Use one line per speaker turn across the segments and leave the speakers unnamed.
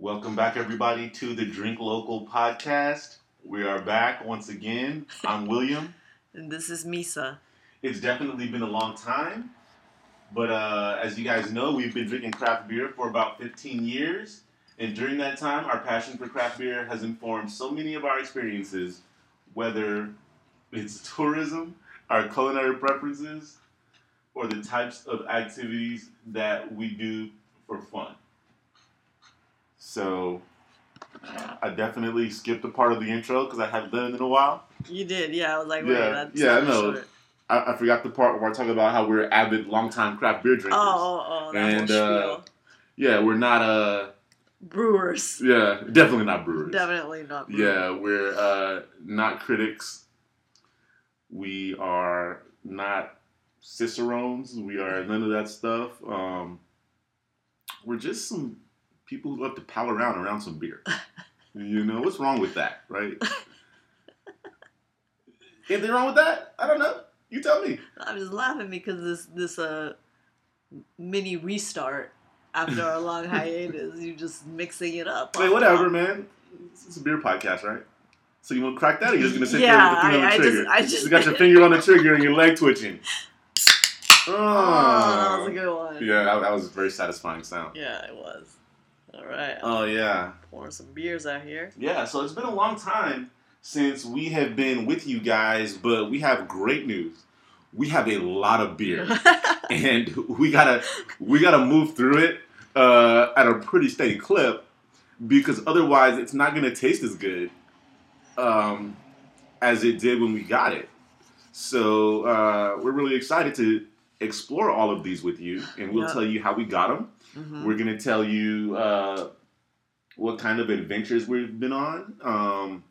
Welcome back, everybody, to the Drink Local podcast. We are back once again. I'm William.
And this is Misa.
It's definitely been a long time, but uh, as you guys know, we've been drinking craft beer for about 15 years. And during that time, our passion for craft beer has informed so many of our experiences, whether it's tourism, our culinary preferences, or the types of activities that we do for fun. So, I definitely skipped a part of the intro because I haven't done it in a while.
You did, yeah. I was like,
Yeah,
that's
yeah, I know. I, I forgot the part where I talk about how we're avid, longtime craft beer drinkers.
Oh, oh, oh,
And, uh. Yeah, we're not uh
Brewers.
yeah, definitely not brewers.
Definitely not brewers.
Yeah, we're uh not critics. We are not cicerones. We are none of that stuff. Um we're just some people who love to pal around around some beer. you know, what's wrong with that, right? Anything wrong with that? I don't know. You tell me.
I'm just laughing because this this uh mini restart after our long hiatus, you just mixing it up.
Hey, whatever, man. It's, a beer podcast, right? So you want to crack that, or you're just gonna sit
Yeah,
there with the finger
I-
on
I
the
just-
trigger?
I just-
you got your finger on the trigger and your leg twitching. Oh,
Oh, that was a good one.
Yeah, that, that was a very satisfying sound.
Yeah, it was. All right.
Oh yeah,
pouring some beers out here.
yeah. So it's been a long time since we have been with you guys, but we have great news. We have a lot of beer, and we gotta we gotta move through it uh, at a pretty steady clip because otherwise it's not gonna taste as good um, as it did when we got it. So uh, we're really excited to explore all of these with you, and we'll
Yeah.
tell you how we got them.
Mhm.
We're gonna tell you uh, what kind of adventures we've been on. Um,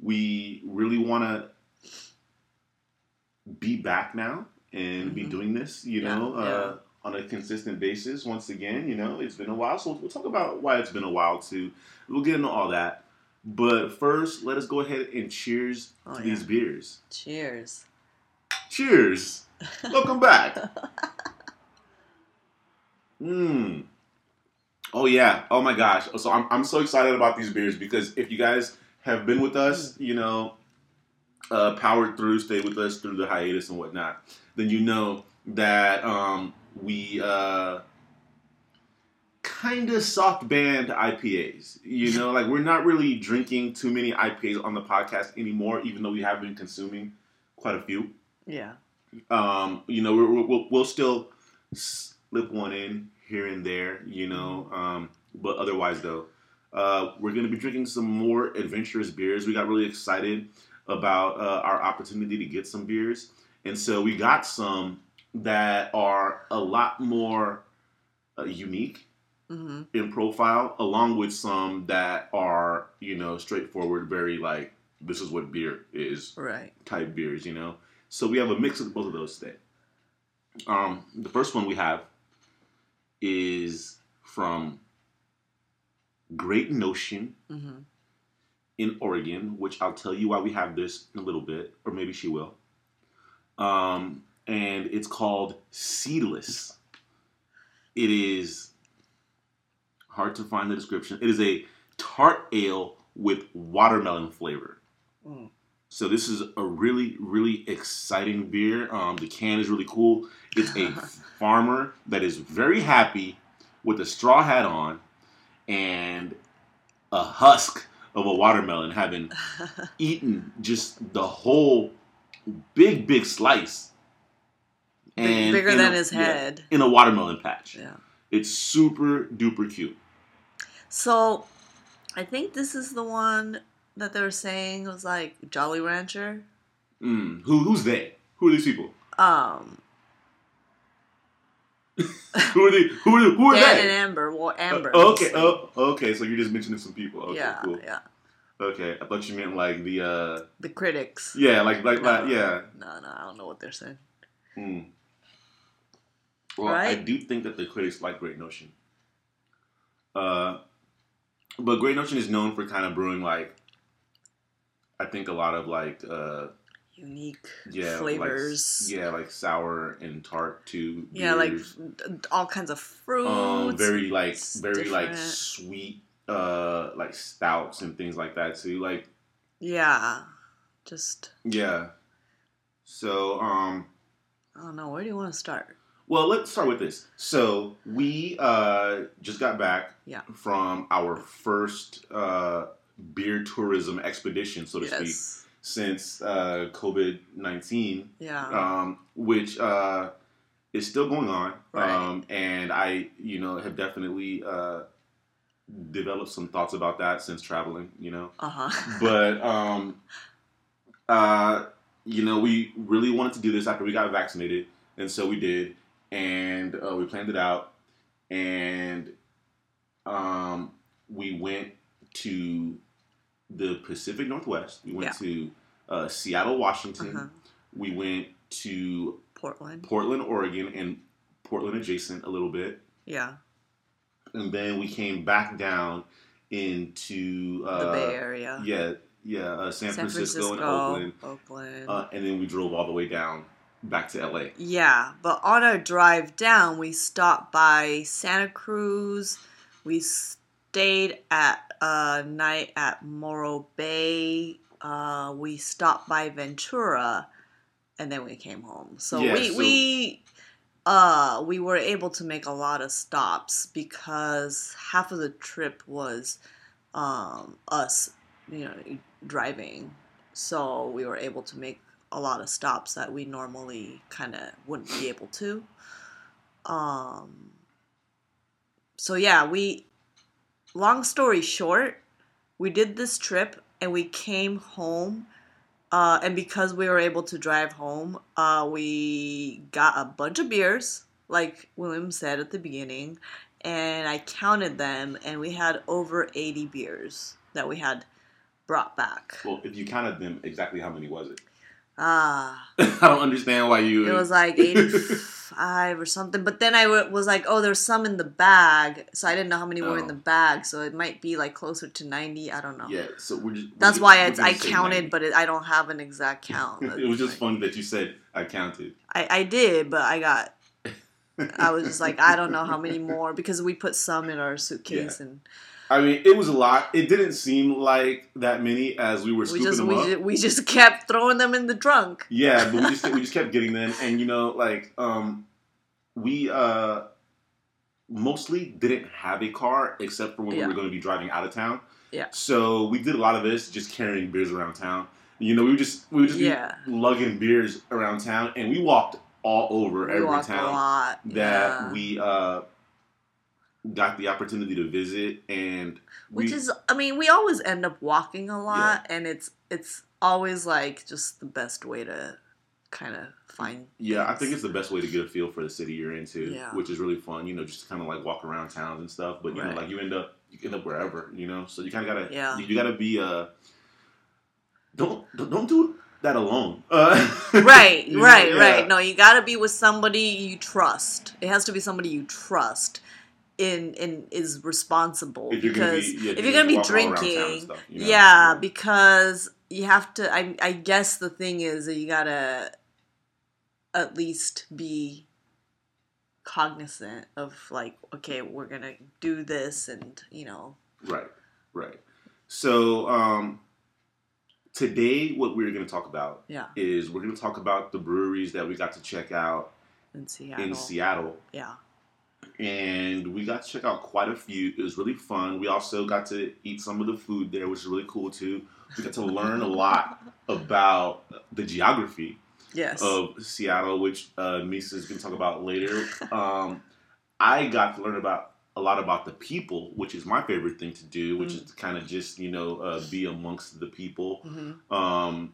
we really want to be back now and be
Mhm.
doing this, you
Yeah,
know, uh, on a consistent basis. Once again, you know, it's been a while, so we'll talk about why it's been a while too. We'll get into all that. But first, let us go ahead and cheers
Oh,
to
yeah.
these beers.
Cheers.
Cheers! Welcome back. Mmm. Oh yeah. Oh my gosh. So I'm I'm so excited about these beers because if you guys have been with us, you know, uh, powered through, stayed with us through the hiatus and whatnot, then you know that um, we uh, kind of soft banned IPAs. You know, like we're not really drinking too many IPAs on the podcast anymore, even though we have been consuming quite a few
Yeah.
Um, you know, we're, we'll, we'll still slip one in here and there, you know. Um, but otherwise, though, uh, we're going to be drinking some more adventurous beers. We got really excited about uh, our opportunity to get some beers. And so we got some that are a lot more uh, unique
hmm
in profile, along with some that are, you know, straightforward, very like, this is what beer is
Right.
type beers, you know. So we have a mix of both of those today. Um, the first one we have is from Great Notion
hmm
in Oregon, which I'll tell you why we have this in a little bit, or maybe she will. Um, and it's called Seedless. It is hard to find the description. It is a tart ale with watermelon flavor.
Mm.
So this is a really, really exciting beer. Um, the can is really cool. It's a farmer that is very happy with a straw hat on and a husk of a watermelon, having eaten just the whole big, big slice.
Big- bigger than
a-
his
yeah,
head.
in a watermelon patch.
Yeah.
It's super duper cute.
So, I think this is the one that they were saying was like Jolly Rancher.
Mm. Who, who's they? Who are these people?
Um,
Who are they? Who are, who are
Dan
they?
and Amber. Well, Amber.
Uh, okay. Oh, okay. So you're just mentioning some people. Okay.
yeah,
Cool.
yeah.
Okay. I thought you meant like the. uh
The critics.
Yeah. Like like, like yeah.
No, no, I don't know what they're saying.
Hmm. Well, I do think that the critics like Great Notion. Uh, but Great Notion is known for kind of brewing like. I think a lot of like uh
Unique
yeah
flavors.
like, yeah like sour and tart too.
Yeah, like all kinds of fruits.
um very like
It's
very like sweet uh like stouts and things like that too. Like
Yeah. Just
yeah. So um,
I don't know. Where do you want to start?
well, let's start with this. So we uh just got back
Yeah.
from our first uh beer tourism expedition, so to speak, since uh COVID nineteen.
Yeah.
um, which uh, is still going on.
Right.
Um, and I, you know, have definitely uh, developed some thoughts about that since traveling. You know,
Uh huh.
but um, uh, you know, we really wanted to do this after we got vaccinated, and so we did, and uh, we planned it out, and um, we went to the Pacific Northwest. We went
Yeah.
to uh, Seattle, Washington.
Uh-huh.
We went to
Portland.
Portland, Oregon, and Portland adjacent a little bit,
Yeah.
and then we came back down into uh,
the Bay Area.
Yeah, yeah, uh, San, Francisco, and Oakland,
Oakland.
uh, and then we drove all the way down back to LA.
Yeah, but on our drive down, we stopped by Santa Cruz. We stayed at a night at Morro Bay. Uh, we stopped by Ventura, and then we came home. So
Yeah,
we
so-
we uh we were able to make a lot of stops because half of the trip was um us, you know, driving. So we were able to make a lot of stops that we normally kind of wouldn't be able to. Um, so yeah, we. Long story short, we did this trip and we came home. Uh, and because we were able to drive home, uh, we got a bunch of beers, like William said at the beginning, and I counted them, and we had over 80 beers that we had brought back.
Well, if you counted them, exactly how many was it?
Ah.
I don't understand why you.
It was like 85 or something. But then I w- was like, oh, there's some in the bag. So I didn't know how many were in
Oh.
the bag. So it might be like closer to 90. I don't know.
yeah. So we're just.
That's
we're
why
just-
it's,
we're
I
say
counted,
90.
but it, I don't have an exact count.
it was just
Like,
funny that you said I counted.
I, I did, but I got. I was just like, I don't know how many more because we put some in our suitcase and
I mean, it was a lot. It didn't seem like that many as we were
we
scooping
just
them
we,
up.
ju- we just kept throwing them in the trunk.
Yeah, but we just we just kept getting them, and you know, like um, we uh mostly didn't have a car except for when
Yeah.
we were going to be driving out of town.
Yeah.
So we did a lot of this just carrying beers around town. You know, we just we just
Yeah.
lugging beers around town, and we walked all over
We
every town
lot.
that
yeah.
we uh got the opportunity to visit, and
which is i mean we always end up walking a lot and it's it's always like just the best way to kind of find
Yeah, I think it's the best way to get a feel for the city you're into,
Yeah.
which is really fun. You know, just to kind of like walk around towns and stuff. But you know, like you end up you end up wherever. You know, so you kind of gotta
Yeah.
you, you gotta be uh don't don't don't do that alone. Uh,
right
know,
right
yeah.
right no you gotta be with somebody you trust it has to be somebody you trust in in is responsible
If you're be-
because
yeah,
if you're gonna be
walk all around town and
drinking
stuff, you know?
yeah
Yeah.
because you have to I, I guess the thing is that you gotta at least be cognizant of like okay we're gonna do this and you know
Right, right. So um, today, what we're going to talk about
yeah
is we're going to talk about the breweries that we got to check out
in seattle
in Seattle.
yeah
and we got to check out quite a few. It was really fun. We also got to eat some of the food there, which is really cool too. We got to learn a lot about the geography
yes
of Seattle, which uh, Misa is going to talk about later. Um, I got to learn about a lot about the people, which is my favorite thing to do, which is to kind of just you know uh, be amongst the people
hmm
um,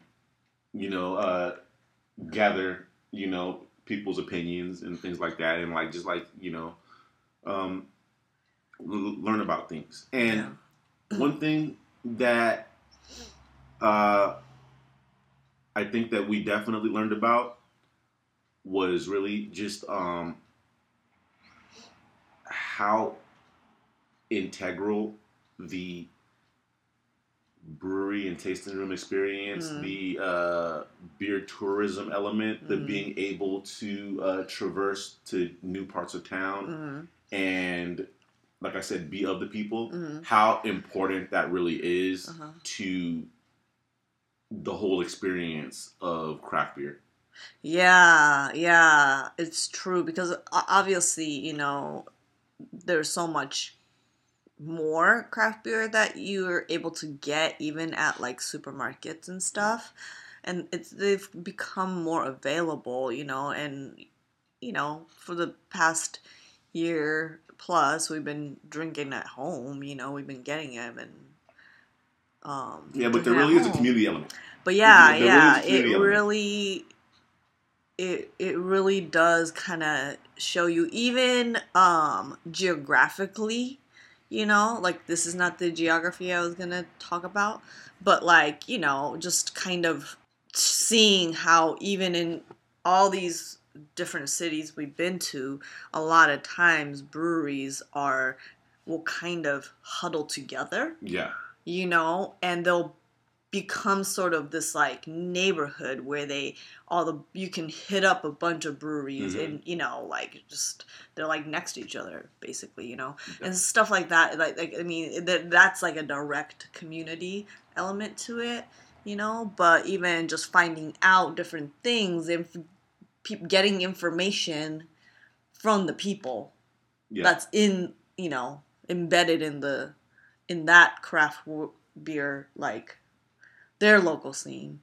you know, uh, gather, you know, people's opinions and things like that, and like just like you know, um, l- learn about things. And one thing that uh, I think that we definitely learned about was really just um, how integral the brewery and tasting room experience,
Mm.
the uh, beer tourism element, the
Mm.
being able to uh, traverse to new parts of town
hmm
and like I said, be of the people,
Mhm.
how important that really is
Uh-huh.
to the whole experience of craft beer.
Yeah, yeah, it's true because obviously, you know, there's so much more craft beer that you're able to get even at like supermarkets and stuff. And it's they've become more available, you know, and you know, for the past year plus we've been drinking at home, you know, we've been getting them and um
Yeah, but there really is a community element.
But yeah,
there
yeah,
community
it
element.
really it it really does kind of show you even um geographically, you know, like this is not the geography I was to talk about, but like, you know, just kind of seeing how even in all these different cities we've been to, a lot of times breweries are will kind of huddle together
Yeah.
you know, and they'll become sort of this like neighborhood where they all the you can hit up a bunch of breweries
Mhm.
and you know like just they're like next to each other basically you know
Yeah.
and stuff like that like, like i mean that that's like a direct community element to it you know but even just finding out different things and pe- getting information from the people
Yeah.
that's in you know embedded in the in that craft w- beer like their local scene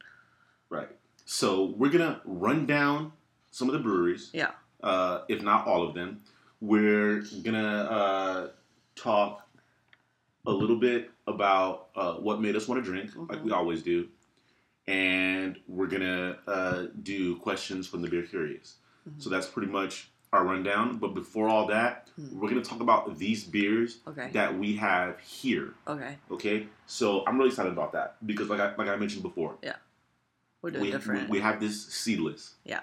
Right. So we're gonna run down some of the breweries.
Yeah.
Uh, if not all of them. We're gonna uh, talk a little bit about uh, what made us want to drink, like we
Mhm.
always do, and we're gonna uh, do questions from the beer curious.
Mhm.
So that's pretty much our rundown. But before all that,
Mhm.
we're gonna talk about these beers
okay
that we have here.
okay
Okay, so I'm really excited about that because, like I, like I mentioned before, yeah,
we're doing
we,
different
we, we have this seedless.
Yeah.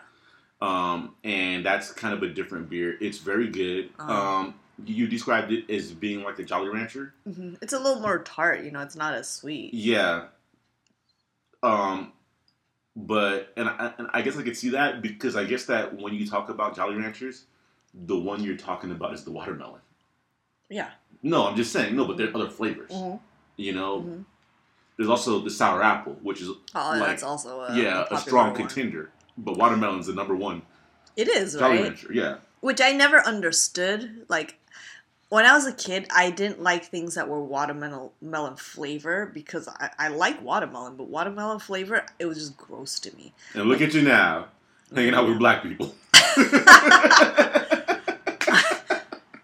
Um, and that's kind of a different beer. It's very good.
Uh-huh.
Um, you described it as being like a Jolly Rancher.
Mhm. it's a little more tart you know it's not as sweet
Yeah. Um, but and I, and I guess I could see that because I guess that when you talk about Jolly Ranchers, the one you're talking about is the watermelon.
yeah
No, I'm just saying no, but there are other flavors.
Mhm.
You know,
Mhm.
there's also the sour apple, which is
oh
like,
that's also a,
yeah a strong
one.
contender. But watermelon's the number one
it is
Jolly
right
Rancher. Yeah.
which i never understood like when I was a kid, I didn't like things that were watermelon flavor because I, I like watermelon, but watermelon flavor it was just gross to me.
And look at you now, hanging out with black people.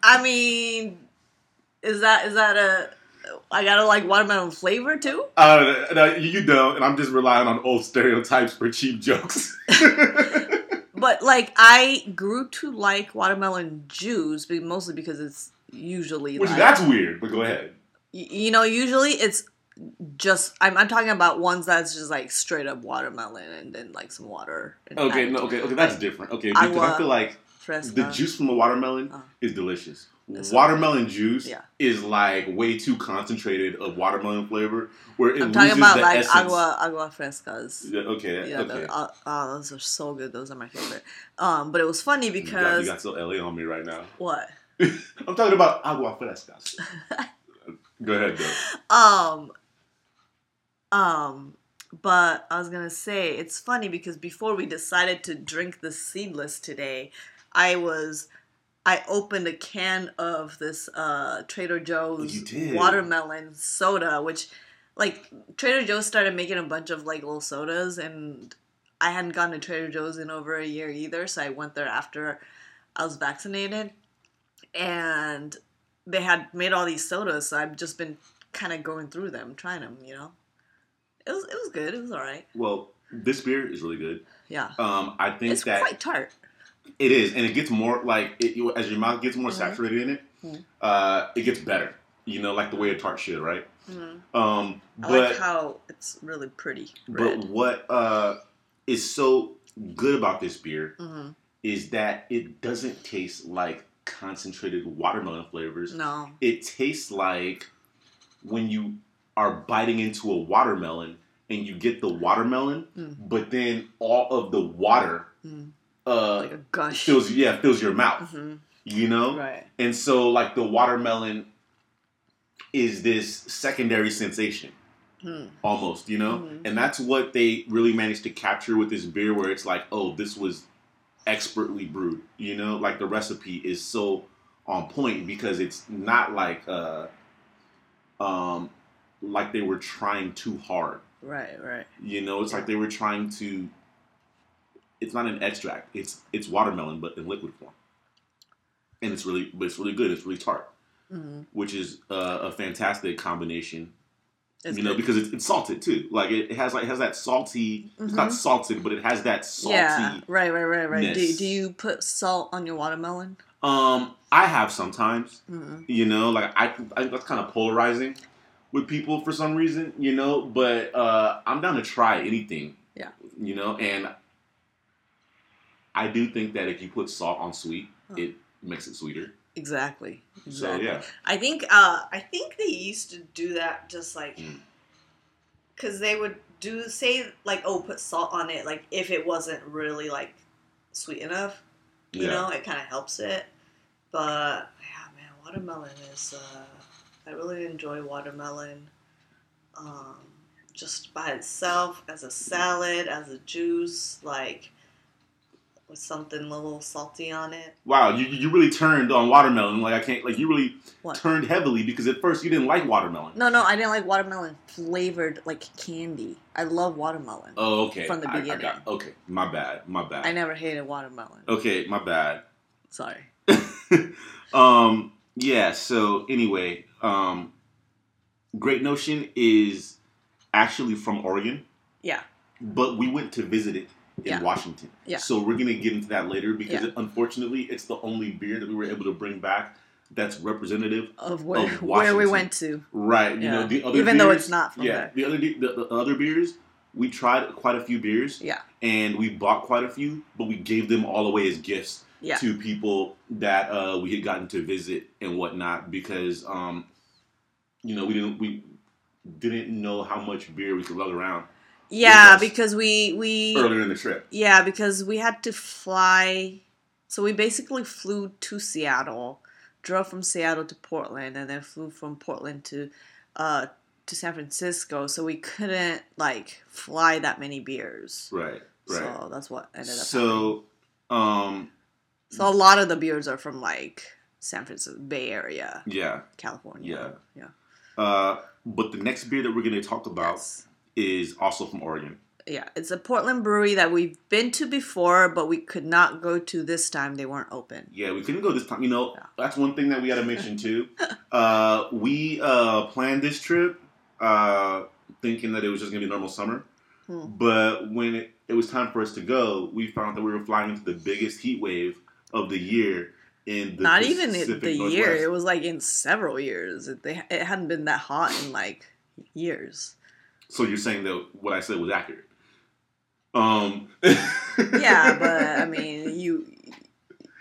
I mean, is that is that a? I gotta like watermelon flavor too.
uh, no, you don't, and I'm just relying on old stereotypes for cheap jokes.
But like, I grew to like watermelon juice, be- mostly because it's usually
Which
like,
that's weird, but go ahead.
you know, usually it's just I'm, I'm talking about ones that's just like straight up watermelon and then like some water.
Okay, no, okay, okay, that's different. Okay, because I feel like
fresca.
the juice from a watermelon
Uh.
is delicious. Watermelon juice
Yeah.
is like way too concentrated of watermelon flavor, where it
I'm talking
loses
about
the
like
essence.
agua agua frescas.
Yeah, okay,
Yeah,
okay.
the- uh, oh, those are so good. Those are my favorite. Um, but it was funny
you, got,
because
you got so LA on me right now.
what?
I'm talking about agua frescas. go ahead, though.
Um, um, but I was gonna say it's funny because before we decided to drink the seedless today, I was I opened a can of this uh, Trader Joe's watermelon soda, which like Trader Joe's started making a bunch of like little sodas, and I hadn't gone to Trader Joe's in over a year either, so I went there after I was vaccinated, and they had made all these sodas, so I've just been kind of going through them, trying them. You know, it was it was good. It was all right.
Well, this beer is really good.
Yeah,
Um, I think that
it's
that
quite tart.
it is, and it gets more like it, as your mouth gets more
Mhm.
saturated in it,
Mhm.
uh, it gets better. You know, like the way a tart should, right?
Mhm.
Um,
I
but
like how it's really pretty
but
red.
what uh, is so good about this beer
hmm
is that it doesn't taste like concentrated watermelon flavors.
No,
It tastes like when you are biting into a watermelon and you get the watermelon,
Mm.
but then all of the water
Mm.
uh,
like a gush.
fills yeah fills your mouth.
hmm
You know,
Right.
and so like the watermelon is this secondary sensation
Hmm.
almost, you know?
Mhm.
And that's what they really managed to capture with this beer where it's like, oh, this was expertly brewed, you know? Like the recipe is so on point because it's not like uh um like they were trying too hard.
Right. Right.
You know, it's like they were trying to it's not an extract. It's it's watermelon but in liquid form. And it's really but it's really good. It's really tart,
hmm
which is uh, a fantastic combination
It's
you know,
good.
because it's, it's salted too. Like it, it has like it has that salty. It's not
Mhm.
salted, but it has that salty.
yeah. Right. Right. Right. Right. Do, do you put salt on your watermelon?
Um, I have sometimes.
hmm
You know, like I, I that's kind of polarizing with people for some reason. You know, but uh, I'm down to try anything.
Yeah.
You know, and I do think that if you put salt on sweet,
Huh.
it makes it sweeter.
Exactly.
So yeah,
I think uh I think they used to do that just like
Mm.
cuz they would do say like oh put salt on it like if it wasn't really like sweet enough, you
yeah.
know, it kind of helps it. But yeah, man, watermelon is uh I really enjoy watermelon um just by itself as a salad, as a juice, like with something a little salty on it.
Wow, you you really turned on watermelon. Like I can't like you really
What?
turned heavily because at first you didn't like watermelon.
No, no, I didn't like watermelon flavored like candy. I love watermelon.
Oh, okay.
From the
I- I
beginning.
got- okay, my bad. My bad.
I never hated watermelon.
Okay, my bad.
Sorry.
um, yeah. So anyway, um, Great Notion is actually from Oregon,
Yeah.
but we went to visit it in
Yeah.
Washington.
Yeah.
So we're gonna get into that later because
Yeah.
unfortunately, it's the only beer that we were able to bring back that's representative.
Of where
Of
where we went to.
Right. You know the other
Even though it's not from
yeah.
there.
The other the, the other beers, we tried quite a few beers.
Yeah.
And we bought quite a few, but we gave them all away as gifts
Yeah.
to people that uh, we had gotten to visit and whatnot because um, you know we didn't we didn't know how much beer we could lug around
Yeah, because we we
earlier in the trip.
yeah, because we had to fly so we basically flew to Seattle, drove from Seattle to Portland and then flew from Portland to uh to San Francisco, so we couldn't like fly that many beers.
Right. Right.
So that's what ended up happening.
So, um,
So a lot of the beers are from like San Francisco Bay Area,
yeah.
California. Yeah. Yeah.
Uh, but the next beer that we're going to talk about
Yes.
Is also from Oregon.
Yeah, it's a Portland brewery that we've been to before, but we could not go to this time. They weren't open.
Yeah, we couldn't go this time. You know, that's one thing that we got to mention too. uh, we uh, planned this trip uh, thinking that it was just gonna be normal summer,
Hmm.
but when it, it was time for us to go, we found that we were flying into the biggest heat wave of the year in the
not even
Pacific
the year.
Northwest.
It was like in several years. It, they, it hadn't been that hot in like years.
So you're saying that what I said was accurate? Um.
Yeah, but I mean, you.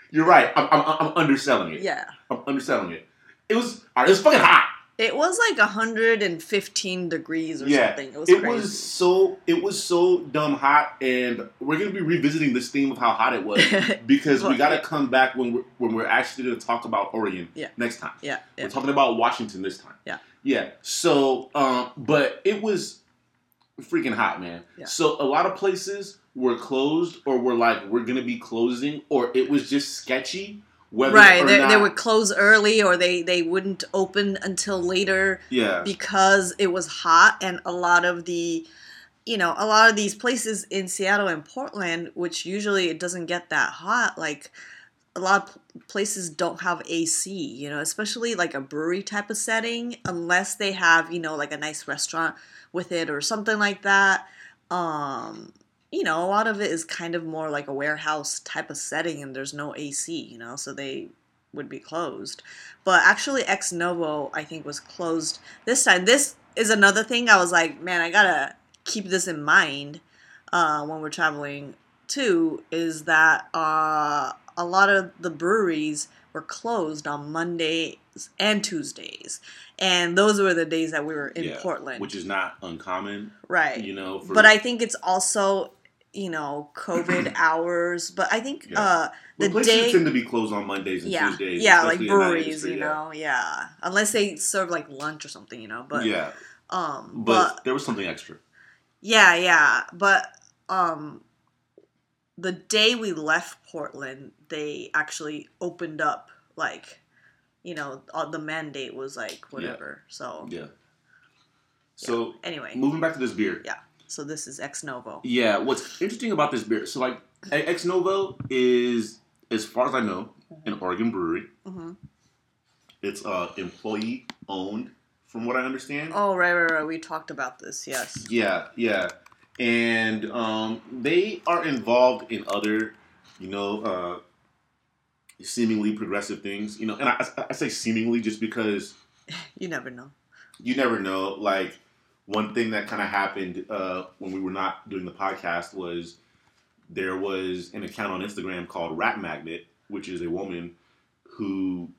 you're right. I'm, I'm, I'm underselling it.
Yeah,
I'm underselling it. It was all right, it was fucking hot.
It was like 115 degrees or
Yeah,
something. It was
it
crazy.
was so it was so dumb hot, and we're gonna be revisiting this theme of how hot it was because we gotta
yeah.
come back when we're when we're actually gonna talk about Oregon
Yeah.
next time.
yeah, yeah.
We're talking about Washington this time.
Yeah.
yeah. So, um, but it was freaking hot, man.
Yeah.
So a lot of places were closed, or were like we're gonna be closing, or it was just sketchy. Whether
right, they,
not,
they would close early or they, they wouldn't open until later.
Yeah.
because it was hot and a lot of the you know a lot of these places in seattle and portland which usually it doesn't get that hot like a lot of places don't have ac you know especially like a brewery type of setting unless they have you know like a nice restaurant with it or something like that um you know a lot of it is kind of more like a warehouse type of setting and there's no ac you know so they would be closed but actually ex novo i think was closed this time this is another thing i was like man i gotta keep this in mind uh, when we're traveling too is that uh, a lot of the breweries were closed on mondays and tuesdays and those were the days that we were in
Yeah,
portland
which is not uncommon,
right
you know. For,
but i think it's also you know COVID hours, but I think
Yeah.
uh the
Well, places
day
tend to be closed on Mondays and
yeah
Tuesdays.
yeah like breweries you know yeah unless they serve like lunch or something you know but
yeah,
um
but,
but
there was something extra.
Yeah, yeah, but um the day we left Portland, they actually opened up like you know, the mandate was like whatever. So
Yeah. So
anyway,
moving back to this beer.
Yeah. So this is Ex Novo.
Yeah, what's interesting about this beer? So like Ex Novo is, as far as I know, an Oregon brewery.
hmm
It's uh employee owned, from what I understand.
Oh right, right, right. We talked about this. Yes.
Yeah, yeah, and um, they are involved in other, you know, uh, seemingly progressive things. You know, and I, I say seemingly just because
You never know.
you never know. Like one thing that kind of happened uh, when we were not doing the podcast was there was an account on Instagram called Rat Magnet, which is a woman who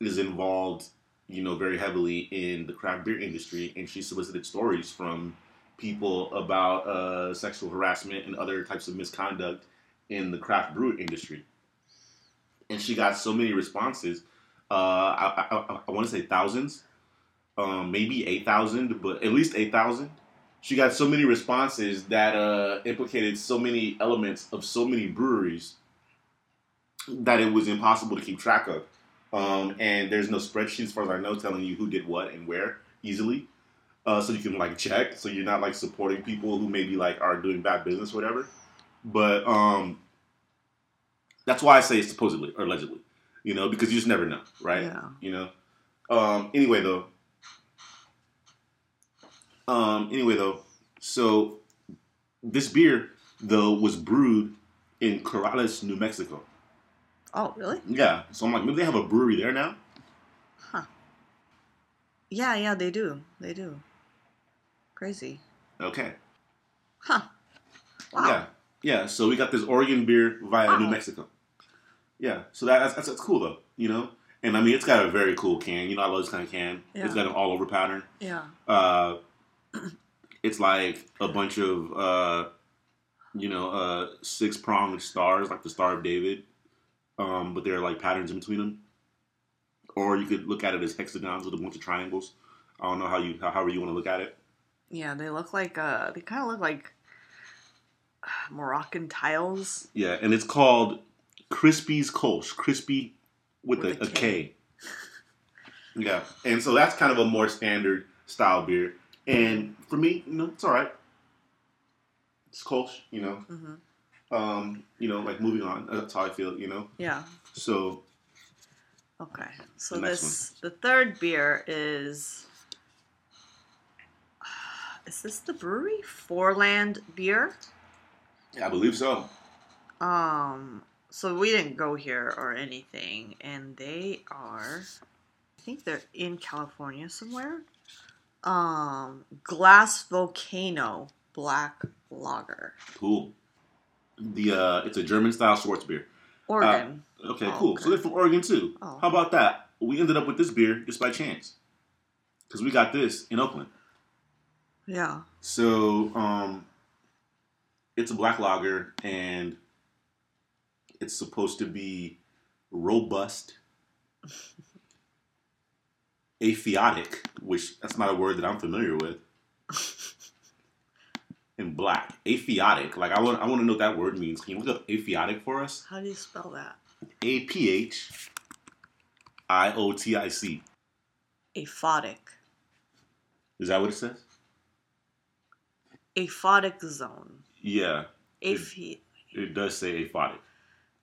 is involved, you know, very heavily in the craft beer industry, and she solicited stories from people about uh, sexual harassment and other types of misconduct in the craft brew industry. And she got so many responses. Uh, I, I, I, I want to say thousands, um, maybe eight thousand, but at least eight thousand. She got so many responses that uh, implicated so many elements of so many breweries that it was impossible to keep track of. Um, and there's no spreadsheet, as far as I know, telling you who did what and where easily. Uh, so you can like check, so you're not like supporting people who maybe like are doing bad business, or whatever. But um, that's why I say it's supposedly or allegedly, you know, because you just never know, right?
Yeah.
You know. Um, anyway, though. Um, anyway, though, so this beer though was brewed in Corrales, New Mexico.
Oh really?
Yeah, so I'm like, maybe they have a brewery there now. Huh.
Yeah, yeah. They do. They do. Crazy.
Okay.
Huh. Wow.
Yeah, yeah. So we got this Oregon beer via New
Wow. Mexico.
Mexico. Yeah, so that, that's, that's that's cool though, you know. And I mean, it's got a very cool can. You know, I love this kind of can.
Yeah.
It's got an all over pattern.
Yeah.
Uh, it's like a bunch of uh, you know uh, six pronged stars, like the Star of David, um, but there are like patterns in between them. Or you could look at it as hexagons with a bunch of triangles. I don't know how you how, however you want to look at it.
Yeah. They look like uh. They kind of look like Moroccan tiles.
Yeah, and it's called Crispy's Kolsch. Crispy with,
With
a,
a
a
K.
K. Yeah, and so that's kind of a more standard style beer. And for me, you know, it's all right. It's Kolsch, you know.
hmm
Um, you know, like moving on. That's how I feel, you know.
Yeah.
So
Okay. So
The
this the third beer is is this the brewery Foreland beer?
yeah, I believe so.
Um so we didn't go here or anything and they are I think they're in California somewhere. Um Glass Volcano Black Lager.
Cool. The uh, it's a German style Schwarzbier.
Oregon.
Okay,
Oh,
cool.
okay.
So they're from Oregon too.
Oh.
How about that? We ended up with this beer just by chance because we got this in Oakland.
yeah.
So um, it's a black lager and it's supposed to be robust, aphiotic, which that's not a word that I'm familiar with. In black, aphiotic. Like I want, I want to know what that word means. Can you look up aphiotic for us?
How do you spell that?
A P H I O T I C.
Aphotic.
Is that what it says?
Aphotic zone.
Yeah,
Aphi-
it does say aphotic.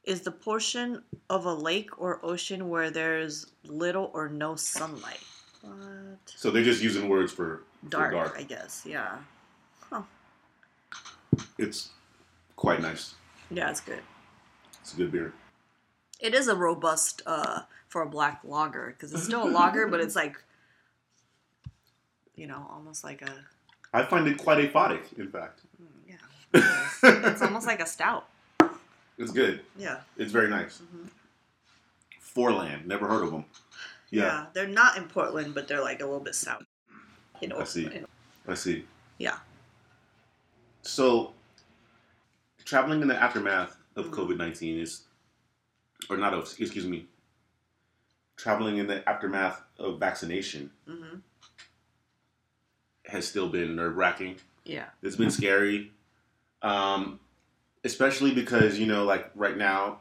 Is the portion of a lake or ocean where there's little or no sunlight. What?
So they're just using words for for
Dark,
dark.
I guess. Yeah.
It's quite nice.
Yeah, it's good.
It's a good beer.
It is a robust uh, for a black lager because it's still a lager, but it's like, you know, almost like a
I find it quite aphotic, in fact.
mm, yeah. It's almost like a stout.
It's good.
Yeah.
It's very nice.
Mhm.
Forland, never heard of them.
yeah.
Yeah,
They're not in Portland, but they're like a little bit south. You know.
I see. I see.
Yeah.
So, traveling in the aftermath of
Mhm.
COVID nineteen is, or not of excuse me, traveling in the aftermath of vaccination
hmm
has still been nerve wracking.
Yeah.
It's been scary, um, especially because you know, like right now,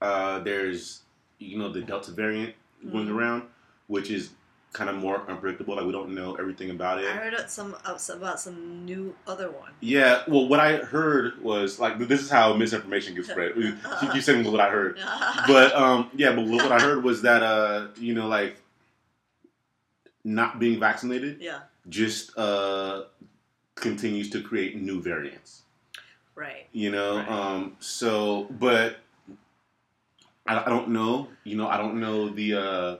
uh, there's you know the Delta variant going
Mhm.
around, which is kind of more unpredictable. Like we don't know everything about it.
I heard some about some new other one.
Yeah, well, what I heard was like this is how misinformation gets spread. You keep saying what I heard, but um, yeah, but what I heard was that uh, you know, like not being vaccinated
yeah.
just uh continues to create new variants.
Right.
You know,
Right.
um, so but I, I don't know. You know, I don't know the uh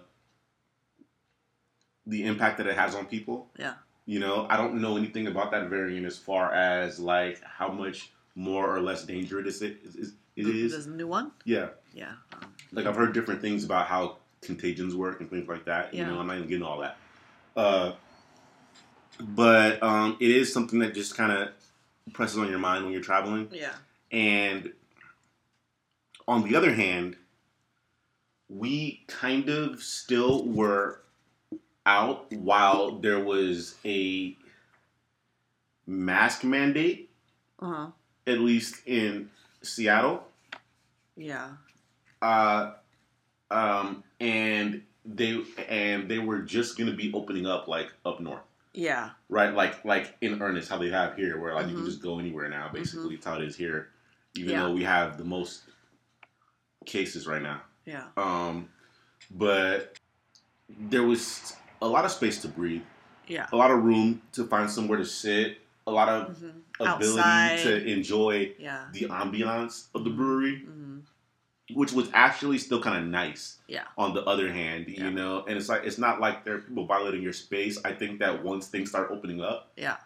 the impact that it has on people.
Yeah.
You know, I don't know anything about that variant as far as like how much more or less dangerous it is. It is.
There's a new one.
Yeah.
Yeah. Um,
Like I've heard different things about how contagions work and things like that.
Yeah.
You know, I'm not even getting all that. Uh, but um, it is something that just kind of presses on your mind when you're traveling.
yeah.
And on the other hand, we kind of still were out while there was a mask mandate,
Uh huh.
at least in Seattle.
Yeah.
uh, um, and they and they were just gonna be opening up like up north,
Yeah.
right? Like like in earnest, how they have here, where like you
Mhm.
can just go anywhere now. Basically, it's how it is here, even
Yeah.
though we have the most cases right now.
Yeah.
Um, but there was a lot of space to breathe,
Yeah.
a lot of room to find somewhere to sit, a lot of
hmm
ability
Outside.
to enjoy
Yeah.
the ambiance of the brewery. Which was actually still kind of nice.
Yeah.
On the other hand,
Yeah.
you know, and it's like it's not like there are people violating your space. I think that once things start opening up,
Yeah.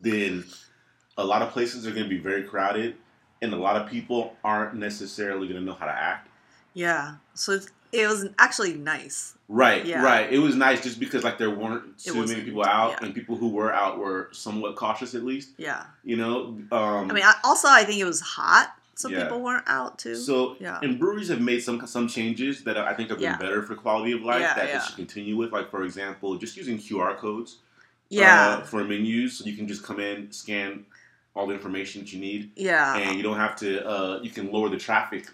then a lot of places are going to be very crowded, and a lot of people aren't necessarily going to know how to act.
Yeah. So it's, it was actually nice.
Right,
Yeah.
right. It was nice just because like there weren't too many people out,
yeah.
and people who were out were somewhat cautious at least.
Yeah.
You know, um,
I mean, also I think it was hot, so
Yeah.
people weren't out too.
So,
Yeah.
and breweries have made some some changes that I think have been
Yeah.
better for quality of life
Yeah,
that they should continue with. Like, for example, just using QR codes
yeah.
uh, for menus, so you can just come in, scan all the information that you need,
yeah.
and you don't have to. Uh, you can lower the traffic.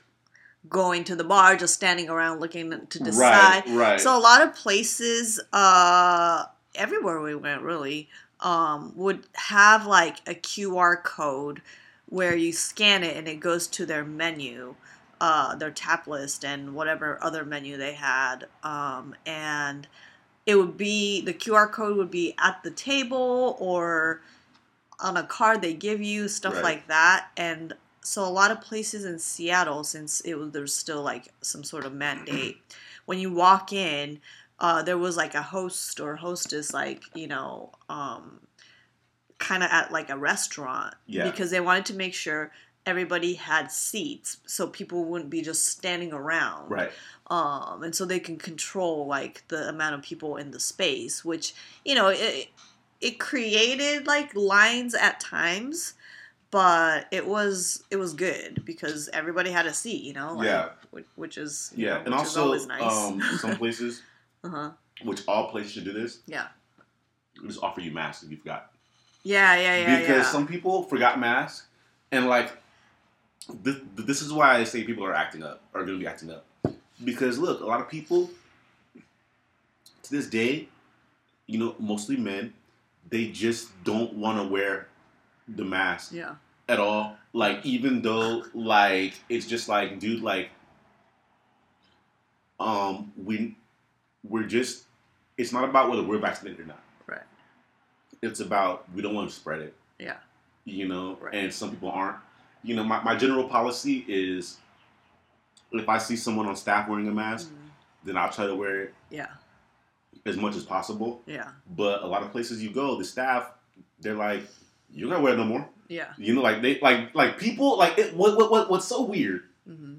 Going to the bar, just standing around looking to decide.
Right, right.
So a lot of places, uh, everywhere we went, really, um, would have like a QR code where you scan it and it goes to their menu, uh, their tap list, and whatever other menu they had. Um, and it would be the QR code would be at the table or on a card they give you, stuff
Right.
like that. And so a lot of places in Seattle, since it was there's still like some sort of mandate, when you walk in, uh, there was like a host or hostess, like you know, um, kind of at like a restaurant,
Yeah.
because they wanted to make sure everybody had seats, so people wouldn't be just standing around,
right.
um, and so they can control like the amount of people in the space, which you know it it created like lines at times, but it was it was good because everybody had a seat, you know, like,
Yeah.
which, is
Yeah,
know,
and also
nice.
um, some places,
uh huh.
which all places should do this,
Yeah.
just offer you masks if you forgot.
Yeah, yeah, yeah,
because
yeah.
some people forgot masks, and like this, this is why I say people are acting up, are going to be acting up. Because look, a lot of people to this day, you know, mostly men, they just don't want to wear the mask
yeah,
at all. Like even though like it's just like, dude, like um we we're just it's not about whether we're vaccinated or not. It's about we don't want to spread it
Yeah,
you know,
Right.
and some people aren't. You know, my, my general policy is if I see someone on staff wearing a mask,
Mhm.
then I'll try to wear it
yeah,
as much as possible.
yeah,
But a lot of places you go, the staff, they're like, you don't gotta wear it no more.
yeah.
You know, like they like like people like it, what, what what what's so weird
hmm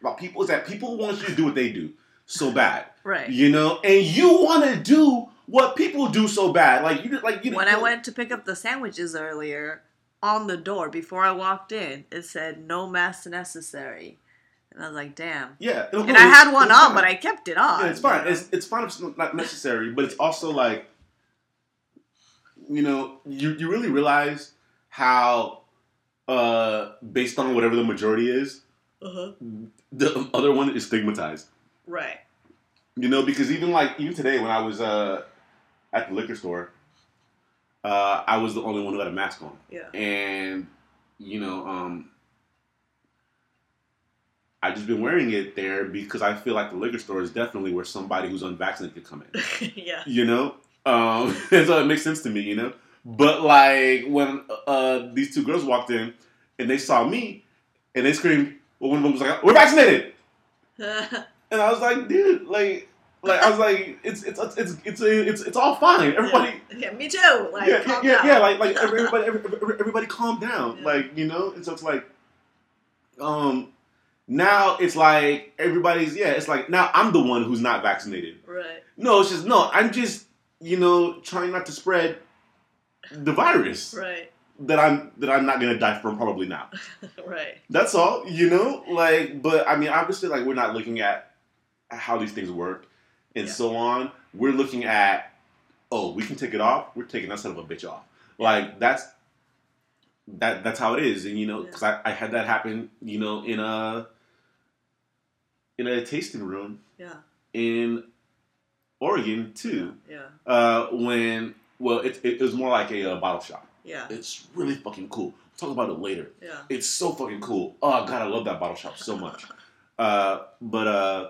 about people is that people want you to do what they do so bad.
Right.
You know, and you want to do what people do so bad. Like you like you
when I went to pick up the sandwiches earlier, on the door before I walked in, it said "No mask necessary," and I was like, "Damn."
Yeah, no,
And
no,
I had one on,
fine.
but I kept it on.
Yeah, it's fine. It's it's fine if it's not necessary, but it's also like, you know, you you really realize how, uh, based on whatever the majority is,
uh-huh.
the other one is stigmatized.
Right.
You know, because even like even today when I was uh at the liquor store, uh, I was the only one who had a mask on,
Yeah.
and you know, um. I just been wearing it there because I feel like the liquor store is definitely where somebody who's unvaccinated could come in.
yeah.
you know um and so it makes sense to me you know but like when uh these two girls walked in and they saw me and they screamed well one of them was like we're vaccinated and i was like dude like like i was like it's it's it's it's it's it's, it's all fine everybody
yeah, me too. Like,
yeah,
calm
yeah,
down.
yeah, like like everybody, everybody, everybody, calm down,
Yeah.
like you know. And so it's like, um, now it's like everybody's yeah. It's like now I'm the one who's not vaccinated.
Right.
No, it's just no. I'm just you know trying not to spread the virus
Right.
that I'm that I'm not gonna die from probably now.
right.
That's all, you know. Like, but I mean, obviously, like we're not looking at how these things work and
Yeah.
so on. We're looking at oh, we can take it off. We're taking that son of a bitch off. Like that's that that's how it is, and you know, because I, I had that happen, you know, in a in a tasting room
Yeah.
in Oregon too.
Yeah.
Uh, when well, it, it, was more like a, uh bottle shop.
Yeah.
It's really fucking cool. We'll talk about it later.
Yeah.
It's so fucking cool. Oh god, I love that bottle shop so much. Uh, but uh,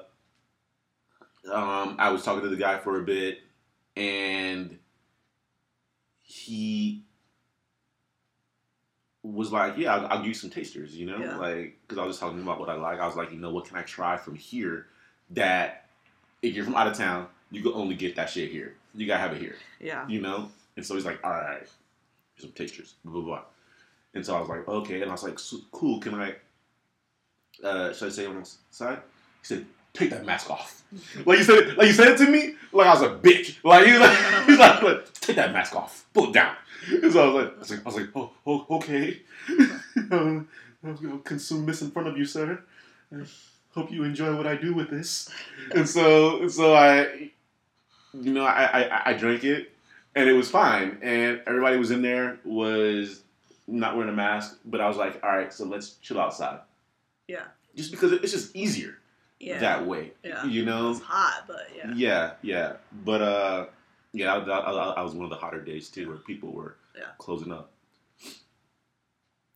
um, I was talking to the guy for a bit, and he was like, "Yeah, I'll, I'll give you some tasters," you know,
Yeah.
like because I was just talking about what I like. I was like, you know, what can I try from here that if you're from out of town, you can only get that shit here. You gotta have it here
Yeah.
you know? And so he's like, all right, here's some tasters, blah, blah, blah. And so I was like, okay. And I was like, cool, can I, uh, should I say on the side? He said, take that mask off. like you said it, like you said it to me, like I was a bitch. Like he's like, he's like, "Look, take that mask off, pull it down. And so I was like, I was like, I was like oh, oh okay. Um, I'll consume this in front of you, sir. I hope you enjoy what I do with this. And so, so I, you know, I, I, I drank it and it was fine. And everybody was in there was not wearing a mask, but I was like, all right, so let's chill outside.
Yeah.
Just because it's just easier
Yeah.
that way,
Yeah.
you know.
It's hot, but yeah.
Yeah, yeah, but uh, yeah, I, I, I, was one of the hotter days too, where people were
Yeah.
closing up.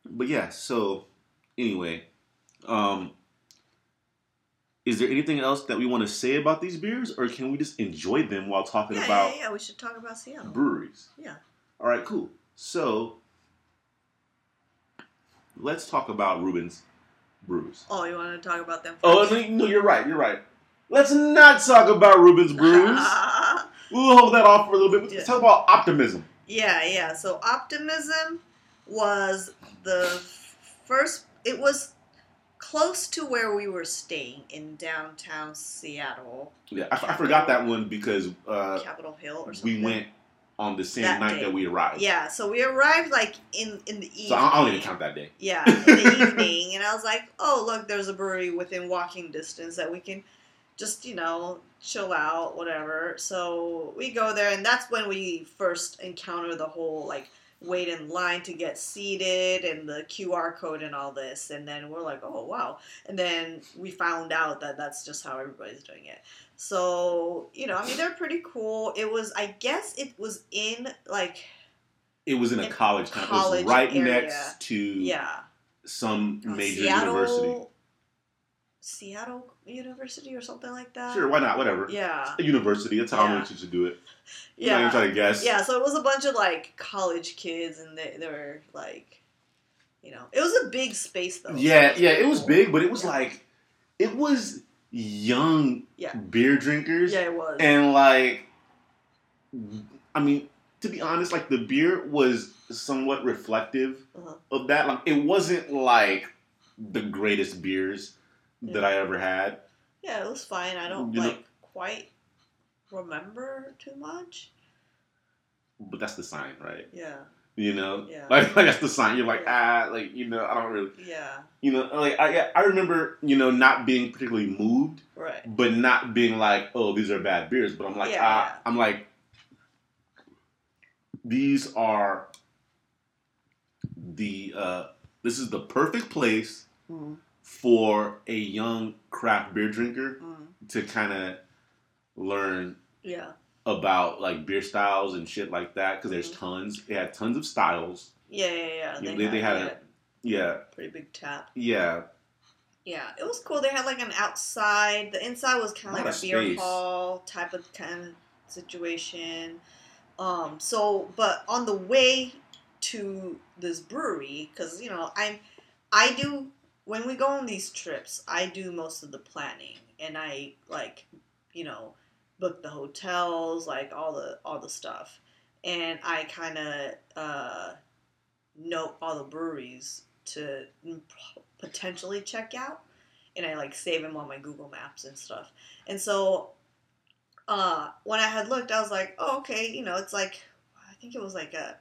But yeah, so anyway, um, is there anything else that we want to say about these beers, or can we just enjoy them while talking
Yeah,
about
yeah, yeah. We should talk about Seattle.
breweries?
Yeah.
All right, cool. So let's talk about Reuben's Brews.
Oh, you want to talk about them?
Oh
first?
no, no, you're right. You're right. Let's not talk about Reuben's Brews. We'll hold that off for a little bit. Let's
Yeah.
talk about optimism.
Yeah, yeah. So optimism was the first. It was close to where we were staying in downtown Seattle,
Yeah, I, I forgot that one because uh,
Capitol Hill or something.
we went on the same
That
night
day.
that we arrived.
Yeah, so we arrived like in in the evening.
So I, don't even count that day.
Yeah, in the evening, and I was like, "Oh, look, there's a brewery within walking distance that we can just, you know, chill out, whatever." So we go there, and that's when we first encounter the whole like wait in line to get seated and the QR code and all this, and then we're like, "Oh, wow!" And then we found out that that's just how everybody's doing it. So you know, I mean, they're pretty cool. It was, I guess, it was in like,
It was in a college town. It was
college
right
area.
next to
yeah.
some
uh,
major
Seattle,
university.
Seattle University or something like that.
Sure, why not? Whatever.
Yeah.
A university. That's how I'm
Yeah.
going to choose to do it. I'm
Yeah.
trying to guess.
Yeah. So it was a bunch of like college kids, and they, they were like, you know, it was a big space though.
Yeah, yeah, it was big, but it was
Yeah.
like, it was young
Yeah.
beer drinkers.
Yeah, it was.
And like, I mean, to be honest, like the beer was somewhat reflective
Uh-huh.
of that. Like, it wasn't like the greatest beers that
Yeah.
I ever had.
yeah, it was fine. I don't
You know-
like quite remember too much.
But that's the sign, right?
Yeah.
You know,
Yeah.
like, like that's the sign. You're like ah, like you know, I don't really,
Yeah.
you know, like I I remember you know not being particularly moved,
Right.
but not being like oh these are bad beers, but I'm like
Yeah,
ah,
yeah.
I'm like these are the uh this is the perfect place
Mm.
for a young craft beer drinker
Mm.
to kind of learn
Yeah.
About like beer styles and shit like that because there's
Mhm.
tons. They had tons of styles.
Yeah. Yeah. Yeah.
You know, they- they had a- Yeah,
pretty big tap.
yeah,
Yeah, it was cool. They had like an outside. The inside was kind of like a beer
space.
hall type of kind of situation. Um, so, but on the way to this brewery, because you know, I'm, I do when we go on these trips, I do most of the planning, and I like, you know, book the hotels, like all the all the stuff, and I kind of uh, note all the breweries to potentially check out and I like save them on my Google Maps and stuff. And so uh when I had looked I was like, "Oh, okay, you know, it's like I think it was like a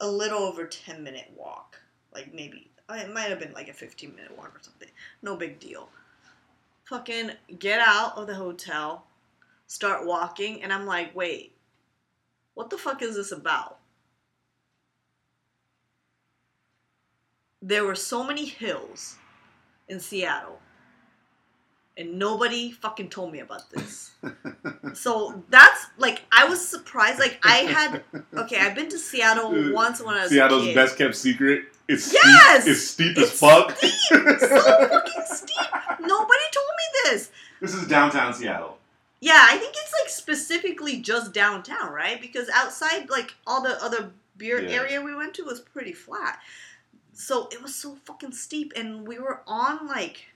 a little over 10 minute walk. Like maybe it might have been like a 15 minute walk or something. No big deal. Fucking get out of the hotel, start walking and I'm like, "Wait. What the fuck is this about?" there were so many hills in Seattle, and nobody fucking told me about this. so that's like I was surprised. Like I had okay, I've been to Seattle once when I was a
Seattle's best kept secret. It's
Yes!
steep. It's steep
It's
as fuck.
steep. so fucking steep. Nobody told me this.
this is downtown Seattle.
Yeah, I think it's like specifically just downtown, right? Because outside, like all the other beer
Yeah.
area we went to was pretty flat. So it was so fucking steep, and we were on like